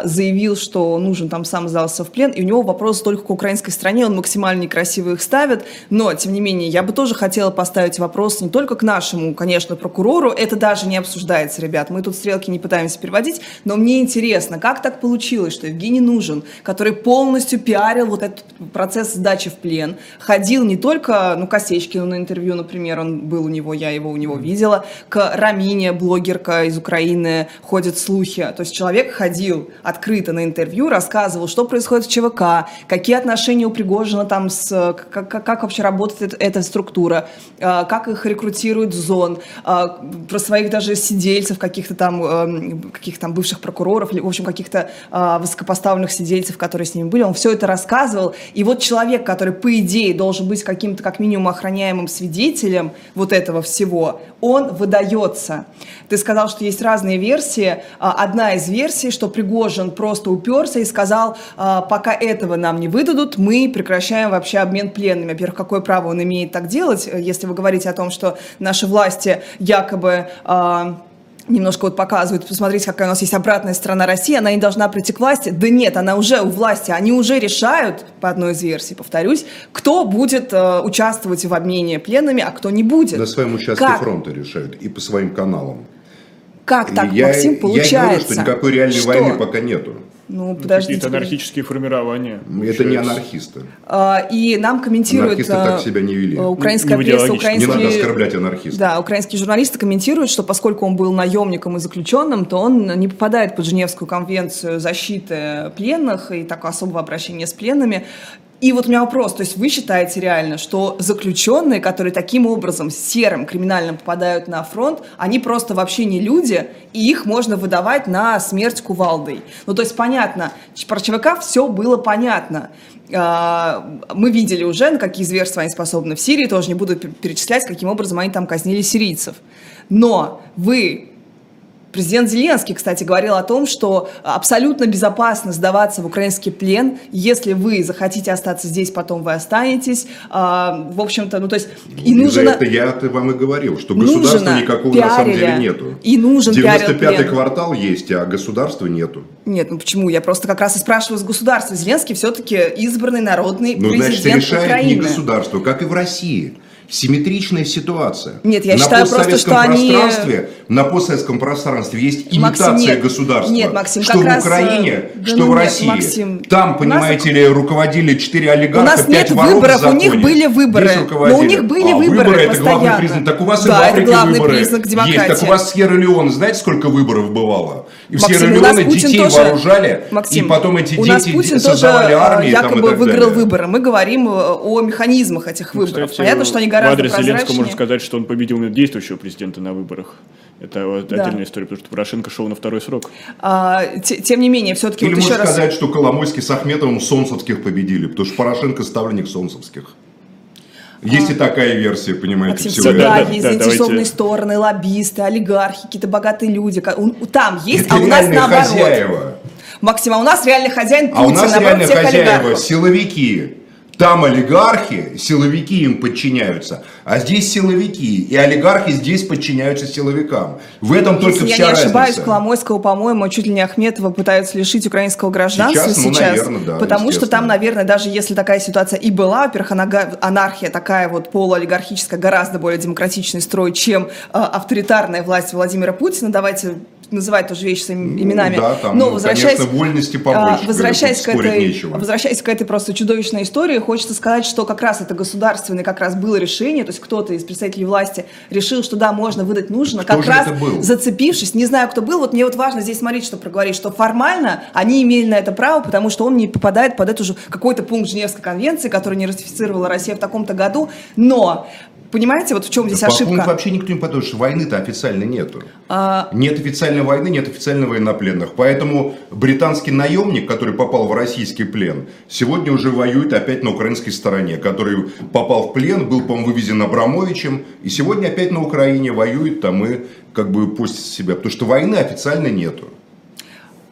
заявил, что Нужен там сам сдался в плен, и у него вопрос только к украинской стране, он максимально некрасиво их ставит, но, тем не менее, я бы тоже хотела поставить вопрос не только к нашему, конечно, прокурору, это даже не обсуждается, ребят, мы тут стрелки не пытаемся переводить, но мне интересно, как так получилось, что Евгений Нужен, который полностью пиарил вот этот процесс сдачи в плен, ходил не только, ну, к Осечкину на интервью, например, он был у него, я его у него видела, к Рамине, блогерка из Украины, ходят слухи, то есть человек ходил открыто на интервью, рассказывал, что происходит в ЧВК, какие отношения у Пригожина там с, как, как- вообще работает эта, структура, э, как их рекрутируют в ЗОН, э, про своих даже сидельцев, каких-то там, эм, каких там бывших прокуроров, или, в общем, каких-то э, высокопоставленных сидельцев, которые с ними были, он все это рассказывал. И вот человек, который, по идее, должен быть каким-то, как минимум, охраняемым свидетелем вот этого всего, он выдается. Ты сказал, что есть разные версии. А, Одна из версий, что Пригожин просто уперся и сказал, а, пока этого нам не выдадут, мы прекращаем вообще обмен пленными. Во-первых, какое право он имеет так делать, э, если вы говорите о том, что наши власти якобы а, немножко вот показывают, посмотрите, какая у нас есть обратная сторона России, она не должна прийти к власти. Да нет, она уже у власти, они уже решают, по одной из версий, повторюсь, кто будет э, участвовать в обмене пленными, а кто не будет. На своем участке Как? фронта решают и по своим каналам. Как так, я, Максим, Я получается? и говорю, что никакой реальной Что? войны пока нету. Ну, подождите. Какие-то анархические формирования. Это не анархисты. А, И нам комментируют... Анархисты так а, себя не вели. а, Украинская Не пресса, идеологическом. Не украинские... надо оскорблять анархистов. Да, украинские журналисты комментируют, что поскольку он был наемником и заключенным, то он не попадает под Женевскую конвенцию защиты пленных и такого особого обращения с пленными. И вот у меня вопрос, то есть вы считаете реально, что заключенные, которые таким образом серым криминальным попадают на фронт, они просто вообще не люди, и их можно выдавать на смерть кувалдой? Ну, то есть понятно, про ЧВК все было понятно. А, Мы видели уже, на какие зверства они способны в Сирии, тоже не буду пер- перечислять, каким образом они там казнили сирийцев. Но вы Президент Зеленский, кстати, говорил о том, что абсолютно безопасно сдаваться в украинский плен. Если вы захотите остаться здесь, потом вы останетесь. А, в общем-то, ну то есть и нужно... это я -то вам и говорил, что государства никакого на самом деле пиарили. нету. И нужен пиарил 95-й плен. квартал есть, а государства нету. Нет, ну почему? Я просто как раз и спрашиваю с государства. Зеленский все-таки избранный народный Ну, значит, президент решает Украины. не государство, как и в России. Симметричная ситуация. Нет, я на считаю просто, что они- На постсоветском пространстве есть Максим, имитация нет. государства. Нет, Максим, что как в раз, Украине, э, да что ну в нет, России. Максим, Там, у нас- понимаете ли, руководили четыре У олигарха, нас пять нет в выборов, у них были выборы. Но у них были а, выборы это главный признак. Так у вас и Да, в это Африке главный выборы признак демократии. есть. Так у вас в Сьерра-Леоне, знаете, сколько выборов бывало? И в Максим, у нас Сьерра-Леоне детей тоже- вооружали, Максим, и потом эти у нас дети Путин тоже создавали э, армии и якобы выиграл выборы. Мы говорим о механизмах этих Ну, выборов. Понятно, что они в гораздо адрес Зеленского можно сказать, что он победил действующего президента на выборах. Это вот Да. отдельная история, потому что Порошенко шел на второй срок. А, те- тем не менее, все-таки Или вот еще можно раз... сказать, что Коломойский с Ахметовым Солнцевских победили, потому что Порошенко ставленник Солнцевских. Есть и такая версия, понимаете, Максим, всего всегда Да, да, есть да, заинтересованные давайте. стороны, лоббисты, олигархи, какие-то богатые люди. Там есть, Это а у нас наоборот. хозяева. Максим, а у нас реальный хозяин Путин, А у нас наоборот, реально всех хозяева олигархов. силовики. Там олигархи, силовики им подчиняются, а здесь силовики, и олигархи здесь подчиняются силовикам. В этом только Если я вся не ошибаюсь, разница. Коломойского, по-моему, чуть ли не Ахметова пытаются лишить украинского гражданства Сейчас, сейчас. ну, наверное, да, потому что там, наверное, даже если такая ситуация и была, во-первых, анархия такая вот полуолигархическая, гораздо более демократичный строй, чем э, авторитарная власть Владимира Путина. Давайте называть тоже вещи своими именами. да, там, Но ну, возвращаясь, конечно, вольности а, побольше, возвращаясь к, этой, нечего. возвращаясь к этой просто чудовищной истории, хочется сказать, что как раз это государственное как раз было решение, то есть кто-то из представителей власти решил, что да, можно выдать нужно, Кто как раз зацепившись, не знаю, кто был, вот мне вот важно здесь смотреть, что проговорить, что формально они имели на это право, потому что он не попадает под эту же какой-то пункт Женевской конвенции, который не ратифицировала Россия в таком-то году, но Понимаете, вот в чем здесь ошибка? вообще никто не потому что войны-то официально нету. А, Нет официальной войны, нет официально военнопленных. Поэтому британский наемник, который попал в российский плен, сегодня уже воюет опять на украинской стороне, который попал в плен, был, по-моему, вывезен Абрамовичем, и сегодня опять на Украине воюет там и как бы постит себя. Потому что войны официально нету.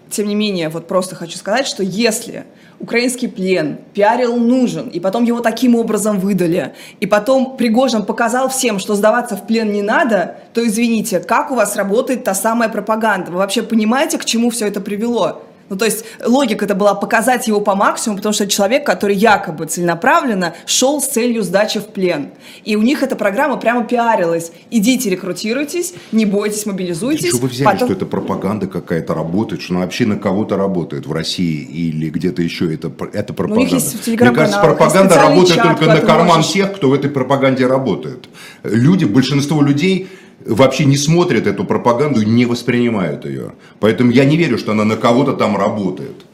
Тем не менее, вот просто хочу сказать, что если украинский плен пиарил нужен, и потом его таким образом выдали, и потом Пригожин показал всем, что сдаваться в плен не надо, то извините, как у вас работает та самая пропаганда? Вы вообще понимаете, к чему все это привело? Ну, то есть логика это была показать его по максимуму, потому что это человек, который якобы целенаправленно шел с целью сдачи в плен. И у них эта программа прямо пиарилась. Идите, рекрутируйтесь, не бойтесь, мобилизуйтесь. Что вы взяли, потом- что это пропаганда какая-то работает, что она вообще на кого-то работает в России или где-то еще это, это пропаганда? Ну, них есть Мне кажется, пропаганда работает чат, только на карман можешь- тех, кто в этой пропаганде работает. Люди, большинство людей вообще не смотрят эту пропаганду и не воспринимают ее. Поэтому я не верю, что она на кого-то там работает.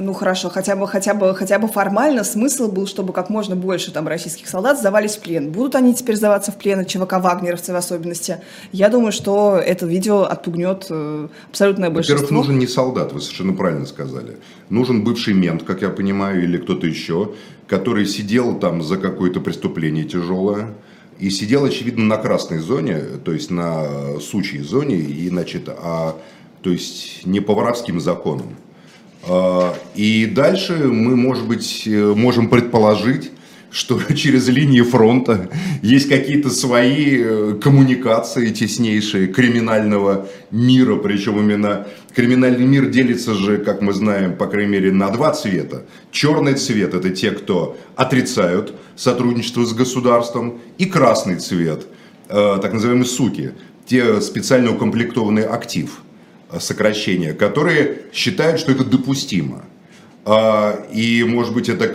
Ну хорошо, хотя бы, хотя бы, хотя бы формально смысл был, чтобы как можно больше там российских солдат сдавались в плен. Будут они теперь сдаваться в плен, ЧВК вагнеровцы в особенности? Я думаю, что это видео отпугнет э, абсолютное большинство. Во-первых, нужен не солдат, вы совершенно правильно сказали. Нужен бывший мент, как я понимаю, или кто-то еще, который сидел там за какое-то преступление тяжелое. И сидел, очевидно, на красной зоне, то есть на сучьей зоне, и, значит, а, то есть не по воровским законам. А, И дальше мы, может быть, э, можем предположить, что через линии фронта есть какие-то свои э, коммуникации теснейшие криминального мира, причем именно криминальный мир делится же, как мы знаем, по крайней мере, на два цвета. Черный цвет – это те, кто отрицают сотрудничество с государством, и красный цвет, э, так называемые суки, те специально укомплектованный актив – сокращения, которые считают, что это допустимо. А, И, может быть, это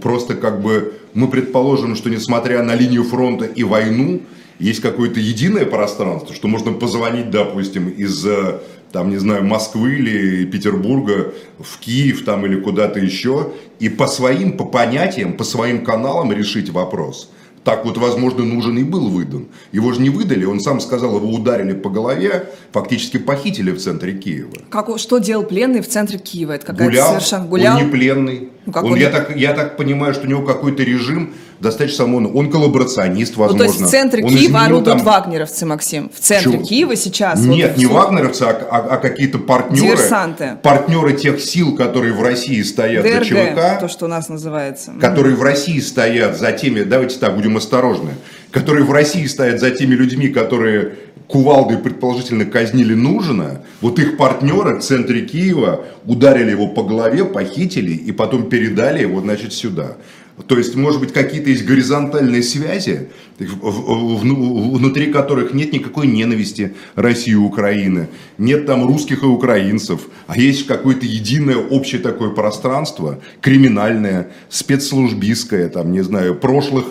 просто как бы мы предположим, что несмотря на линию фронта и войну, есть какое-то единое пространство, что можно позвонить, допустим, из, э, там, не знаю, Москвы или Петербурга в Киев там или куда-то еще, и по своим, по понятиям, по своим каналам решить вопрос. Так вот, возможно, нужен и был выдан. Его же не выдали, он сам сказал, его ударили по голове, фактически похитили в центре Киева. Как, что делал пленный в центре Киева? Это какая-то Гулял, совершенно гулял. он не пленный. Ну, как он, он я, так, я так понимаю, что у него какой-то режим достаточно, он, он коллаборационист, Ну, возможно. то есть в центре Он Киева изменил орудуют там- вагнеровцы, Максим. В центре Чего? Киева сейчас. вот Нет, и не всё. вагнеровцы, а, а- а какие-то партнеры. Диверсанты. Партнеры тех сил, которые в России стоят за ДРГ, ЧВК. то, что у нас называется. которые в России стоят за теми, давайте так, будем осторожны, которые в России стоят за теми людьми, которые кувалдой предположительно казнили Нужина, вот их партнеры в центре Киева ударили его по голове, похитили и потом передали его, значит, сюда. То есть, может быть, какие-то есть горизонтальные связи, вну- внутри которых нет никакой ненависти России и Украины, нет там русских и украинцев, а есть какое-то единое общее такое пространство, криминальное, спецслужбистское, там, не знаю, прошлых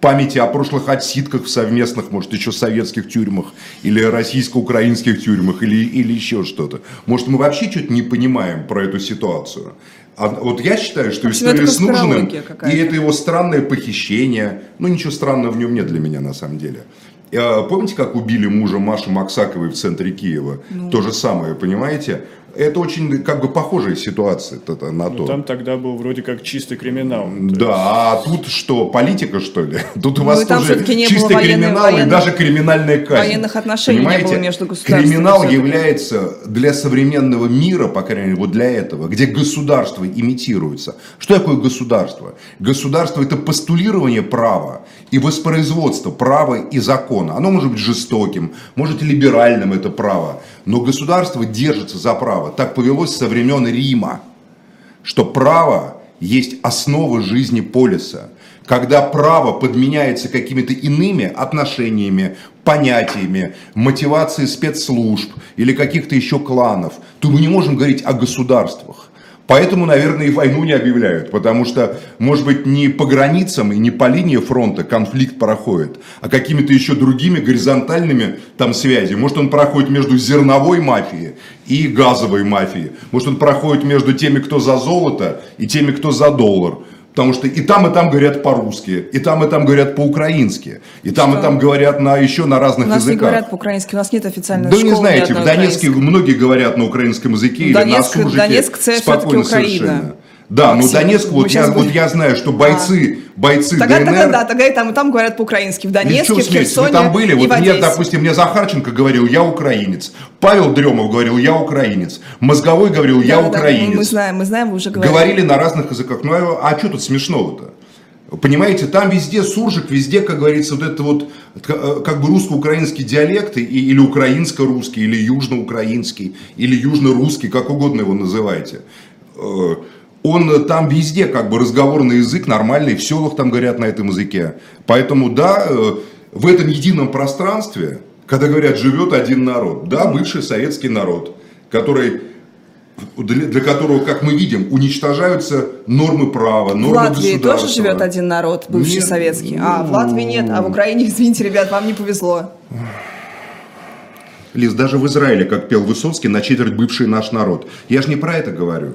памяти о прошлых отсидках в совместных, может, еще советских тюрьмах, или российско-украинских тюрьмах, или, или еще что-то. Может, мы вообще что-то не понимаем про эту ситуацию. А вот я считаю, что это история с Нужным, и это его странное похищение, ну, ничего странного в нем нет для меня, на самом деле. Э, Помните, как убили мужа Маши Максаковой в центре Киева? Ну. То же самое, понимаете? Это очень как бы похожая ситуация на ну, то. Там тогда был вроде как чистый криминал. Да, а тут что, политика что ли? Тут у Ну, вас и там тоже не чистый военной- криминал и военных- даже криминальная казнь. военных отношений не Понимаете? было между государствами Криминал является для современного мира, по крайней мере, вот для этого, где государство имитируется. Что такое государство? Государство это постулирование права и воспроизводство права и закона. Оно может быть жестоким, может либеральным это право, но государство держится за право. Так повелось со времен Рима что право есть основа жизни полиса. Когда право подменяется какими-то иными отношениями, понятиями, мотивацией спецслужб или каких-то еще кланов, то мы не можем говорить о государствах. Поэтому, наверное, и войну не объявляют, потому что, может быть, не по границам и не по линии фронта конфликт проходит, а какими-то еще другими горизонтальными там связями. Может, он проходит между зерновой мафией и газовой мафией. Может, он проходит между теми, кто за золото, и теми, кто за доллар. Потому что и там, и там говорят по-русски, и там, и там говорят по-украински, и там, и там говорят на, еще на разных У нас не языках. говорят по-украински, у нас нет официальной Да школы не знаете, в Донецке многие говорят на украинском языке или на Донецк- суржике. Донецк это спокойно Украина. совершенно. Да, ну Донецк, вот я, сейчас вот будем- я знаю, что бойцы, бойцы Тогда, ДНР... тогда, да, тогда и там, и там говорят по-украински. В в Донецке, чем в смесь. Вы Херсоне там были, вот в мне, допустим, мне Захарченко говорил, я украинец. Павел Дремов говорил, я украинец. Мозговой говорил, я Да, да, украинец. мы знаем, мы знаем, вы уже говорили. Говорили на разных языках. Ну а, а что тут смешного-то? Понимаете, там везде суржик, везде, как говорится, вот это вот э, как бы русско-украинский диалект, или украинско-русский, или южно-украинский, или южно-русский, как угодно его называйте. Э, Он там везде как бы разговорный язык нормальный, в селах там говорят на этом языке. Поэтому да, э, в этом едином пространстве, когда говорят, живет один народ, да, бывший советский народ, который для, которого, как мы видим, уничтожаются нормы права, В нормы Латвии тоже живет один народ, бывший Нет, советский. А в ну- Латвии нет, а в Украине, извините, ребят, вам не повезло. Лиз, даже в Израиле, как пел Высоцкий, на четверть бывший наш народ. Я же не про это говорю.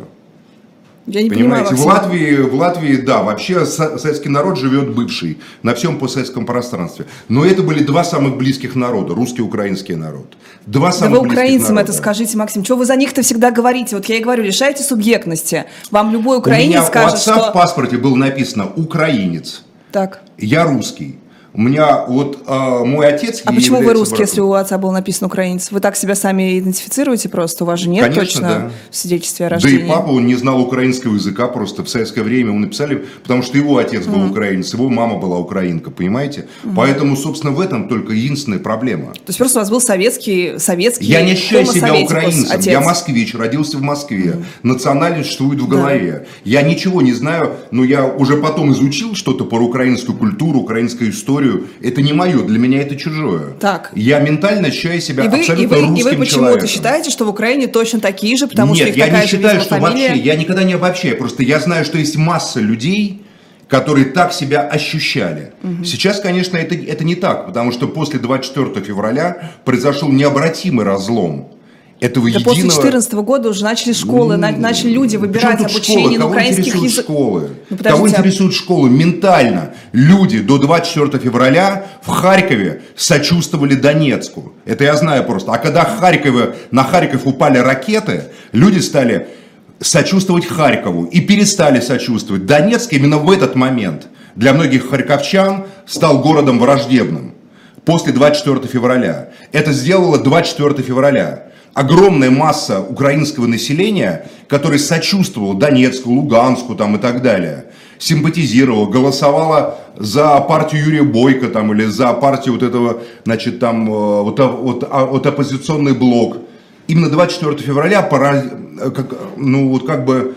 Я не понимаю, Понимаете, в Максим. Латвии, в Латвии, да, вообще со- советский народ живет бывший на всем постсоветском пространстве. Но это были два самых близких народа, русский и украинский народ. Два Да самых вы близких украинцам народа. это скажите, Максим. Что вы за них-то всегда говорите? Вот я и говорю, лишайте субъектности. Вам любой У украинец меня у скажет, отца что... в паспорте было написано «украинец». Так. Я русский. У меня вот э, мой отец... А почему вы русский, братом. если у отца был написан украинец? Вы так себя сами идентифицируете просто? У вас же нет Конечно, точно да. в свидетельстве о Да рождении? и папа, он не знал украинского языка, просто в советское время ему написали, потому что его отец был украинец, его мама была украинка, понимаете? Поэтому, собственно, в этом только единственная проблема. То есть просто у вас был советский, советский Я не ощущаю себя украинцем, отец. я москвич, родился в Москве, национальность существует в голове. Я ничего не знаю, но я уже потом изучил что-то про украинскую культуру, украинскую историю. Это не мое, для меня это чужое. Так. Я ментально ощущаю себя И вы, и абсолютно вы, русским и вы почему-то человеком. считаете, что в Украине точно такие же, потому что Нет, их я такая не считаю, что фамилия? вообще, я никогда не обобщаю, просто я знаю, что есть масса людей, которые так себя ощущали. Сейчас, конечно, это, это не так, потому что после 24 февраля произошел необратимый разлом этого Да после единого... 2014 года уже начали школы, на- начали люди выбирать обучение школы? на Кого украинских языках. школы? Ну, Кого а- интересуют школы? Ментально люди до 24 февраля в Харькове сочувствовали Донецку. Это я знаю просто. А когда Харькове, на Харьков упали ракеты, люди стали сочувствовать Харькову и перестали сочувствовать. Донецк именно в этот момент для многих харьковчан стал городом враждебным после 24 февраля. Это сделало 24 февраля. Огромная масса украинского населения, которое сочувствовало Донецку, Луганску там, и так далее, симпатизировала, голосовала за партию Юрия Бойко там, или за партию вот этого, значит, там, э, вот, вот, вот оппозиционный блок. Именно 24 февраля пора, э, как, ну, вот как бы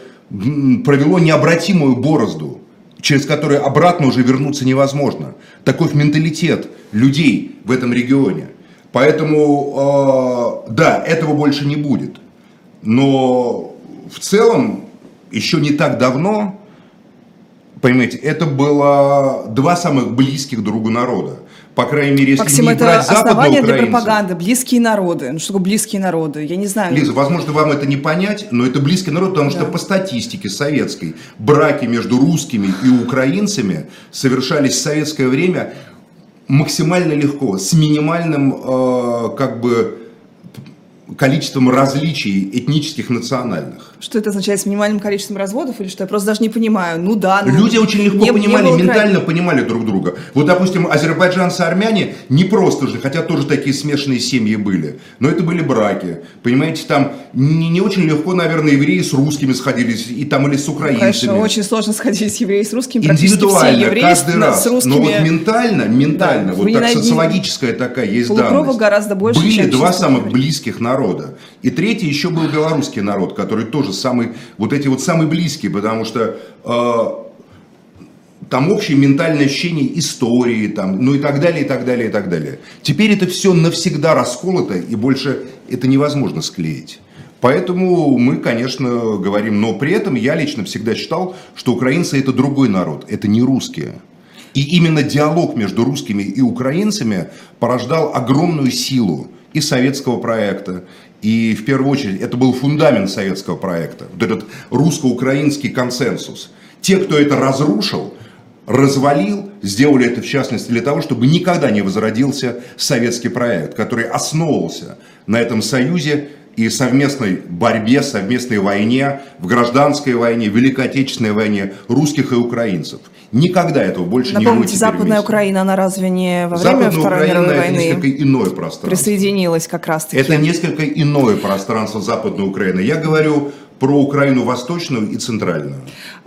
провело необратимую борозду через которые обратно уже вернуться невозможно. Таков менталитет людей в этом регионе. Поэтому, э, да, этого больше не будет. Но в целом, еще не так давно, понимаете, это было два самых близких другу народа. По крайней мере, если Максим, не это брать основание для пропаганды. Близкие народы. Ну что такое близкие народы? Я не знаю. Лиза, возможно, вам это не понять, но это близкий народ, потому что Да. по статистике советской браки между русскими и украинцами совершались в советское время максимально легко, с минимальным, э, как бы, количеством различий этнических, национальных. Что это означает с минимальным количеством разводов или что? Я просто даже не понимаю. Ну да, ну, Люди очень легко не- не понимали, было ментально крайне- понимали друг друга. Вот, допустим, азербайджанцы, армяне не просто же, хотя тоже такие смешанные семьи были, но это были браки. Понимаете, там не, не очень легко, наверное, евреи с русскими сходились, и там или с украинцами. Конечно, очень сложно сходить евреи с русскими. Практически все Индивидуально, евреи каждый с, раз. с русскими. Но вот ментально, ментально, Да, вот так не социологическая такая есть данность. гораздо больше, Были два самых близких народа. И третий еще был белорусский народ, который тоже самый, вот эти вот самые близкие, потому что э, там общее ментальное ощущение истории, там, ну и так далее, и так далее, и так далее. Теперь это все навсегда расколото, и больше это невозможно склеить. Поэтому мы, конечно, говорим, но при этом я лично всегда считал, что украинцы это другой народ, это не русские. И именно диалог между русскими и украинцами порождал огромную силу и советского проекта, и в первую очередь это был фундамент советского проекта, вот этот русско-украинский консенсус. Те, кто это разрушил, развалил, сделали это в частности для того, чтобы никогда не возродился советский проект, который основывался на этом союзе и совместной борьбе, совместной войне, в гражданской войне, Великой Отечественной войне русских и украинцев. Никогда этого больше не будет Напомните, Западная. Украина, она разве не во время Западная Второй Украина мировой это несколько войны иное пространство. присоединилась как раз-таки? Это несколько иное пространство Западной Украины. Я говорю про Украину восточную и центральную.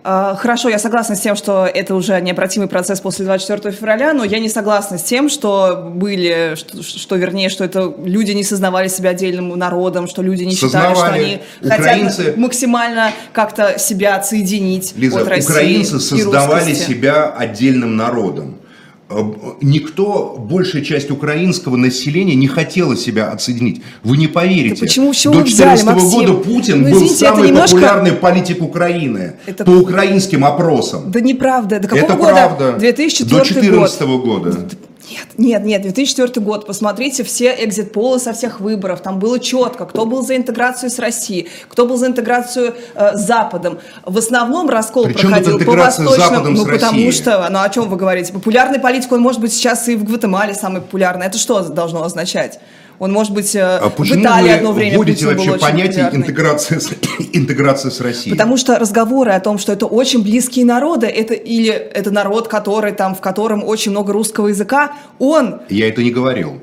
А, Хорошо, я согласна с тем, что это уже необратимый процесс после 24 февраля, но я не согласна с тем, что были, что, что, вернее, что это люди не сознавали себя отдельным народом, что люди не считали, что Сознавали. они Украинцы- хотят максимально как-то себя отсоединить Лиза, от России украинцы создавали себя отдельным народом. Никто, большая часть украинского населения не хотела себя отсоединить. Вы не поверите. Да почему? Чего До вы взяли, 2014 Максим? года Путин Ну, был извините, это самый немножко- популярный политик Украины Это- по украинским опросам. Да неправда. До какого Это года? правда. 2004 До год. 2014 года. Нет, нет, нет, 2004 год. Посмотрите все экзит-полы со всех выборов. Там было четко, кто был за интеграцию с Россией, кто был за интеграцию э, с Западом. В основном раскол Причем проходил по. Западом, ну, потому что, ну о чем вы говорите? Популярный политик, он может быть сейчас и в Гватемале самый популярный. Это что должно означать? Он может быть э, А в Италии одно время вводите Путин вообще понятие популярный. интеграция с, интеграция с Россией? Потому что разговоры о том, что это очень близкие народы, это или это народ, который там, в котором очень много русского языка, он Я это не говорил.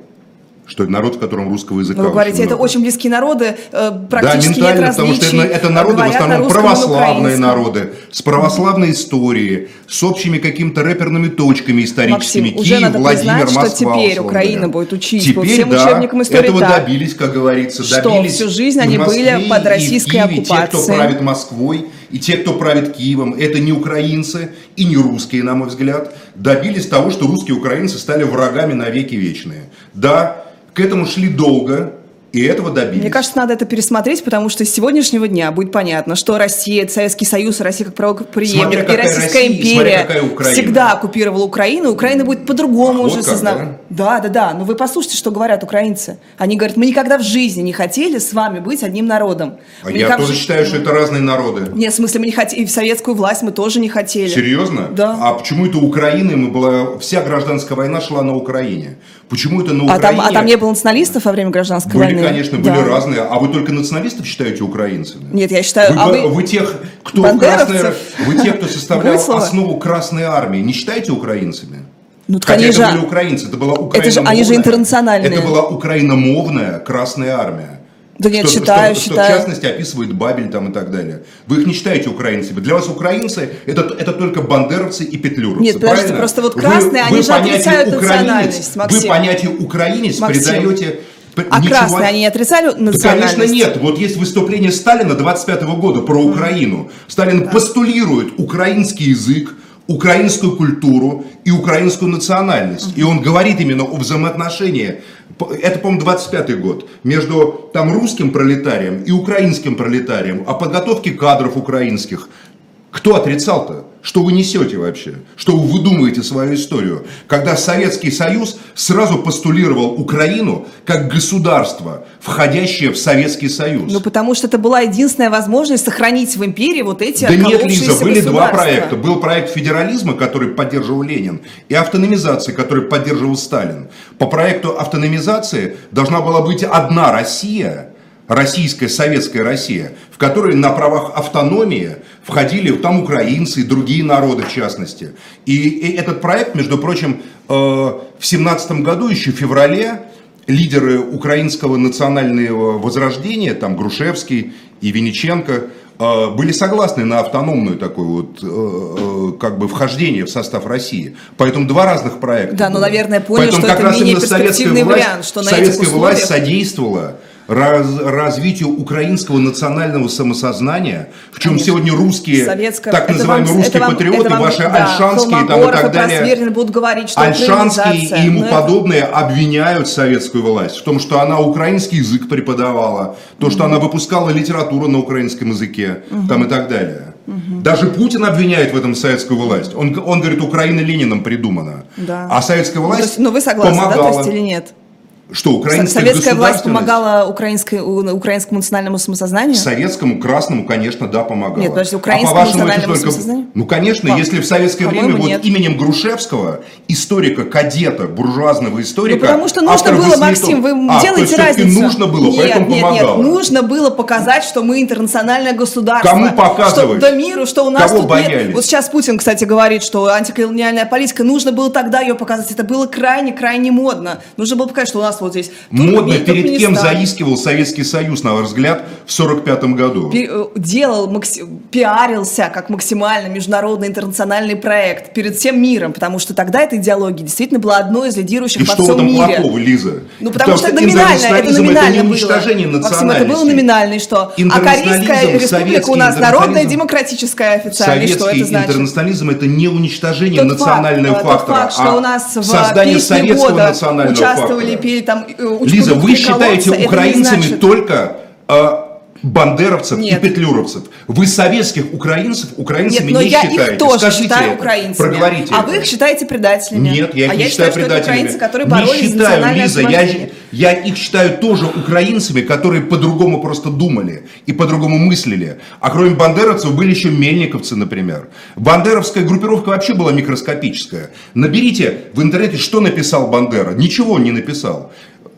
Что это народ, в котором русского языка вы говорите, это много. очень близкие народы, э, Да, практически нет ментально, потому что это, это народы в основном на православные народы, с православной историей, с общими какими-то рэперными точками историческими. Максим, уже Киев, надо Владимир, признать, что Москва, теперь условно Украина будет учить по Теперь, всем да, учебникам истории этого так, добились, как говорится, что добились всю жизнь они Москве, были под российской Киеве. Те, кто оккупацией. правит Москвой, и те, кто правит Киевом, это не украинцы и не русские, на мой взгляд, добились того, что русские украинцы стали врагами навеки вечные. Да, к этому шли долго, и этого добились. Мне кажется, надо это пересмотреть, потому что с сегодняшнего дня будет понятно, что Россия, это Советский Союз, Россия как правоприемник и Российская Россия, империя всегда оккупировала Украину, Украина будет по-другому Ах, уже вот сознавать. Да, да, да. Но вы послушайте, что говорят украинцы. Они говорят, мы никогда в жизни не хотели с вами быть одним народом. А Мы я в тоже считаю, что это разные народы. Нет, в смысле, мы не хотели, и в советскую власть мы тоже не хотели. Серьезно? Да. А почему это Украина, мы была, вся гражданская война шла на Украине? Почему это на А Украине? там, а там не было националистов во время гражданской Были, войны? Конечно, Да. были разные. А вы только националистов считаете украинцами? Нет, я считаю, Вы, а вы- вы... вы тех, кто красная, вы тех, кто составлял основу Красной Армии, не считаете украинцами? Ну, Хотя конечно. это были украинцы, это была Это же- они же украиномовная- интернациональные. Это была украиномовная Красная Армия. Да нет, что, считаю, что, считаю. Что в частности описывает Бабель там и так далее. Вы их не считаете украинцами. Для вас украинцы это, это только бандеровцы и петлюровцы. Нет, подождите, правильно? просто вот Вы- красные, вы они же понятию отрицают национальность, Максим. Вы понятие украинец Максим. придаете... А ничего- красные, они не отрицали да, национальность? конечно, нет. Вот есть выступление Сталина 25 года про Украину. Сталин постулирует украинский язык, украинскую культуру и украинскую национальность. И он говорит именно о взаимоотношении, это, по-моему, 25 год, между там русским пролетарием и украинским пролетарием, о подготовке кадров украинских. Кто отрицал-то? Что вы несете вообще? Что вы выдумываете свою историю? Когда Советский Союз сразу постулировал Украину как государство, входящее в Советский Союз. Ну, потому что это была единственная возможность сохранить в империи вот эти Да нет, Лиза, были два проекта. Был проект федерализма, который поддерживал Ленин, и автономизации, который поддерживал Сталин. По проекту автономизации должна была быть одна Россия, российская, советская Россия, в которой на правах автономии входили там украинцы и другие народы в частности. И, и этот проект, между прочим, э, в семнадцатом году, еще в феврале, лидеры украинского национального возрождения, там Грушевский и Вениченко, э, были согласны на автономную такое вот э, э, как бы вхождение в состав России. Поэтому два разных проекта. Да, но, было. наверное, поняли, Поэтому что как это раз менее перспективный власть, вариант, что на советская этих власть условиях- содействовала раз- развитию украинского национального самосознания, в чем Конечно. сегодня русские, Советская- так называемые вам- русские это патриоты, это вам, ваши да, альшанские там и так далее. Будут говорить, что Альшанский и ему Но это- подобные обвиняют советскую власть в том, что она украинский язык преподавала, то, что она выпускала литературу на украинском языке, там и так далее. Даже Путин обвиняет в этом советскую власть. Он, он говорит, Украина Лениным придумана. Да. А советская Ну, власть есть, ну, вы согласны, да, помогала. то есть или нет? Что, украинская Советская власть помогала украинской, украинскому национальному самосознанию? Советскому, красному, конечно, да, помогало. Нет, подожди, а украинскому по-вашему, это национальному только... самосознанию? Ну, конечно, По- если в советское время по-моему, вот нет. именем Грушевского, историка, кадета, буржуазного историка... Ну, потому что нужно было, Василитов- Максим, вы А, то делаете всё-таки разницу. нужно было, нет, поэтому нет, помогало. Нет, нужно было показать, что мы интернациональное государство. Кому показывать? Что, да миру, что у нас Кого тут боялись? нет. Вот сейчас Путин, кстати, говорит, что антиколониальная политика, нужно было тогда ее показать. Это было крайне-крайне модно. Нужно было показать, что у нас вот здесь... Модно Туркмен- перед кем Туркменистан. заискивал Советский Союз, на ваш взгляд, в 1945 году? э, делал, пиарился как максимально международный интернациональный проект перед всем миром, потому что тогда эта идеология действительно была одной из лидирующих И во что в всем этом мире. плохого, Лиза? Ну, потому, что, это номинально, это номинально это не было. уничтожение Максим, это было номинально, и что? А Корейская республика у нас народная, демократическая официально, и что это значит? интернационализм это не уничтожение Тот национального факт, э, тот фактора, факт, что а у нас в создание советского года национального участвовали, фактора. Там э, Лиза, вы считаете украинцами значит- только э, бандеровцев Нет. и петлюровцев. Вы советских украинцев украинцами Нет, но не я считаете. их тоже Скажите считаю это, украинцами. Проговорите а это. вы их считаете предателями. Нет, я их а не я считаю что это предателями. украинцы, которые не боролись за считаю, Лиза, я, я их считаю тоже украинцами, которые по-другому просто думали и по-другому мыслили. А кроме бандеровцев были еще мельниковцы, например. Бандеровская группировка вообще была микроскопическая. Наберите в интернете, что написал Бандера. Ничего он не написал.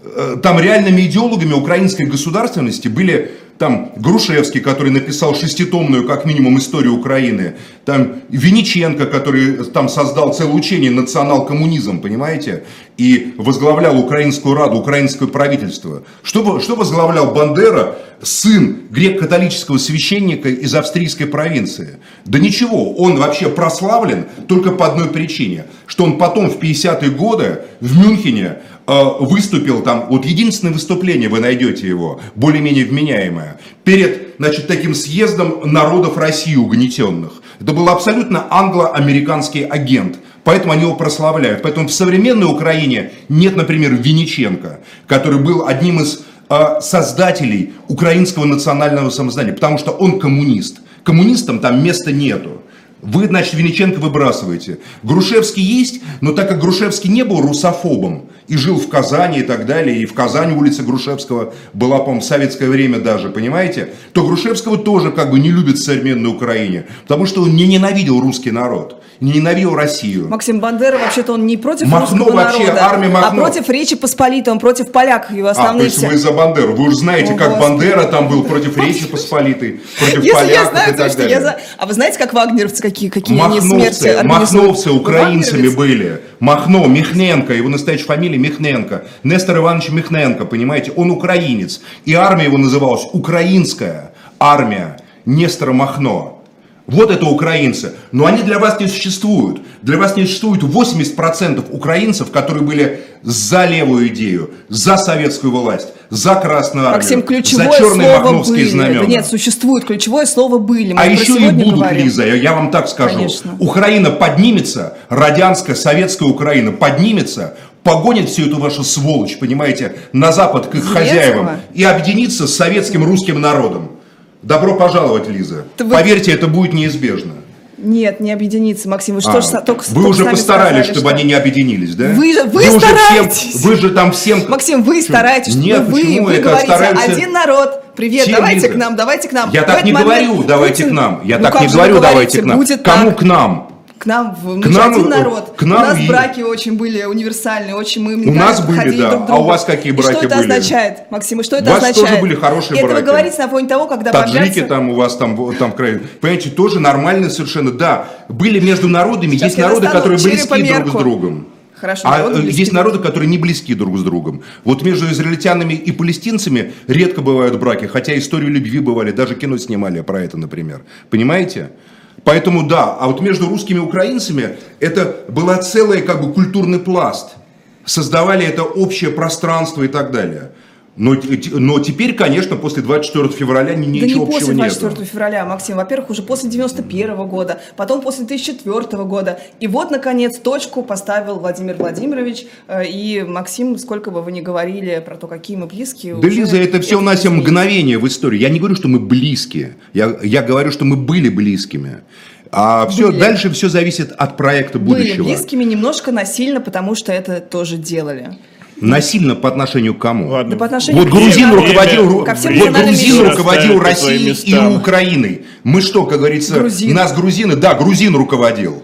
Э, Там реальными идеологами украинской государственности были там Грушевский, который написал шеститомную, как минимум, историю Украины, там Вениченко, который там создал целое учение национал-коммунизм, понимаете, и возглавлял Украинскую Раду, украинское правительство. Что, что возглавлял Бандера, сын грек-католического священника из австрийской провинции? Да ничего, он вообще прославлен только по одной причине, что он потом в 50-е годы в Мюнхене выступил там, вот единственное выступление вы найдете его, более-менее вменяемое, перед, значит, таким съездом народов России угнетенных. Это был абсолютно англо-американский агент, поэтому они его прославляют. Поэтому в современной Украине нет, например, Винниченко, который был одним из э, создателей украинского национального самосознания, потому что он коммунист. Коммунистам там места нету. Вы, значит, Винниченко выбрасываете. Грушевский есть, но так как Грушевский не был русофобом и жил в Казани и так далее, и в Казани улица Грушевского была, по-моему, в советское время даже, понимаете, то Грушевского тоже как бы не любят в современной Украине, потому что он не ненавидел русский народ, не ненавидел Россию. Максим Бандера, вообще-то он не против Махно русского вообще, народа, армия а Махно. против Речи Посполитой, он против поляков, его А, то основные есть вы за Бандеру. Вы уже знаете, О, как Господи. Бандера там был против Речи Посполитой, против Если поляков я и знаю, то так далее. я за... А вы знаете, как вагнеровцы, какие, какие они смерти Махновцы, махновцы украинцами Вагнеровец? были. Махно, Михненко, его настоящая фамилия Михненко. Нестор Иванович Михненко, понимаете, он украинец. И армия его называлась Украинская армия Нестора Махно. Вот это украинцы. Но они для вас не существуют. Для вас не существует 80% украинцев, которые были за левую идею, за советскую власть, за Красную армию, Максим, за ключевое черные слово махновские «были». знамена. Нет, существует ключевое слово «были». Мы А еще и будут, говорим. Лиза, я, я вам так скажу. Конечно. Украина поднимется, радянская, советская Украина поднимется, погонит всю эту вашу сволочь, понимаете, на Запад к их Зеленского? хозяевам и объединится с советским русским народом. Добро пожаловать, Лиза. Ты вы- Поверьте, это будет неизбежно. Нет, не объединиться, Максим. Вы что А, ж са- только вы только уже постарались, сказали, чтобы что- они не объединились, да? Вы же- вы уже стараетесь. всем- вы же там всем... Максим, вы стараетесь, Нет, вы, почему? вы Это говорите, стараются- один народ, привет, Все, давайте Лиза. к нам, давайте к нам. Я В так не момент говорю, давайте Путин- к нам. Я Ну так не же вы говорю, давайте к нам. Будет Кому так. к нам? К нам, в, К нам, один э, народ. к нам у нас и- браки очень были универсальные, очень мы У нас были, да. друг к А другу. у вас какие И браки что это были? означает, Максим, и что это У вас тоже означает? были хорошие это вы браки. говорите на фоне того, когда Таджики бомбятся- там у вас там, там в крае. Понимаете, тоже нормально совершенно, да. Были между народами, Сейчас есть народы, которые близки друг с другом. Хорошо, а народы э, близки есть народы, которые не близки друг с другом. Вот между израильтянами и палестинцами редко бывают браки, хотя историю любви бывали, даже кино снимали про это, например. Понимаете? Поэтому да, а вот между русскими и украинцами это была целая как бы культурный пласт. Создавали это общее пространство и так далее. Но, но теперь, конечно, после 24 февраля ни- Да не ничего после общего 24 нет. февраля, Максим. Во-первых, уже после 91 года, потом после 2004 года. И вот, наконец, точку поставил Владимир Владимирович. Э, И, Максим, сколько бы вы ни говорили про то, какие мы близкие... Да, Лиза, это все у нас мгновение в истории. Я не говорю, что мы близкие. Я, я говорю, что мы были близкими. А все, Были. дальше все зависит от проекта Были будущего. близкими немножко насильно, потому что это тоже делали. Насильно по отношению к кому? Ладно. Да по отношению Вот к грузин руководил, ко всем вот грузин руководил Россией и. Украиной. Мы что, как говорится, Грузин. нас грузины, да, грузин руководил.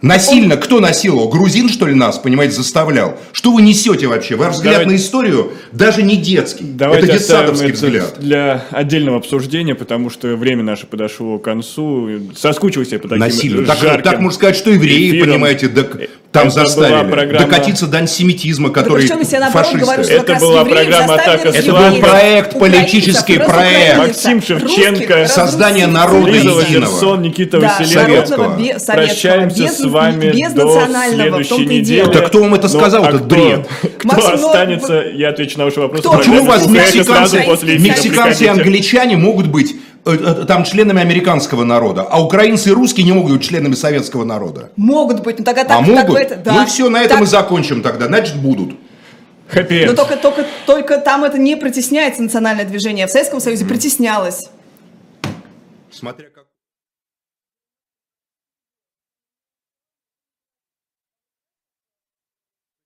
Насильно кто насиловал? Грузин, что ли, нас, понимаете, заставлял? Что вы несете вообще? Ваш взгляд Давайте- на историю даже не детский. Давайте это детсадовский это взгляд. для отдельного обсуждения, потому что время наше подошло к концу. Соскучился я по таким Насилию. Так, жарким так можно сказать, что евреи, эфирам. понимаете, док- там Это заставили. программа- Докатиться до антисемитизма, который если я наоборот говорю, что Это была программа «Атака Это был Славянцев». проект, политический проект. Максим Шевченко, русских Создание народа единого. Никита Да, Василенко. Советского. Прощаемся с вами без до национального, следующей недели. Да кто вам это Ну, сказал, а этот кто- бред? Кто ну, останется, я отвечу на ваши вопросы. Кто? Почему у вас «Слухай, это мексиканцы, и англичане могут быть э, э, там членами американского народа, а украинцы и русские не могут быть членами советского народа? Могут быть, ну тогда так, а так могут? бы это, да. Ну и все, на этом Так- и закончим тогда. Значит, будут. Happy Но только, только, только там это не притесняется национальное движение. В Советском Союзе притеснялось. Смотря как...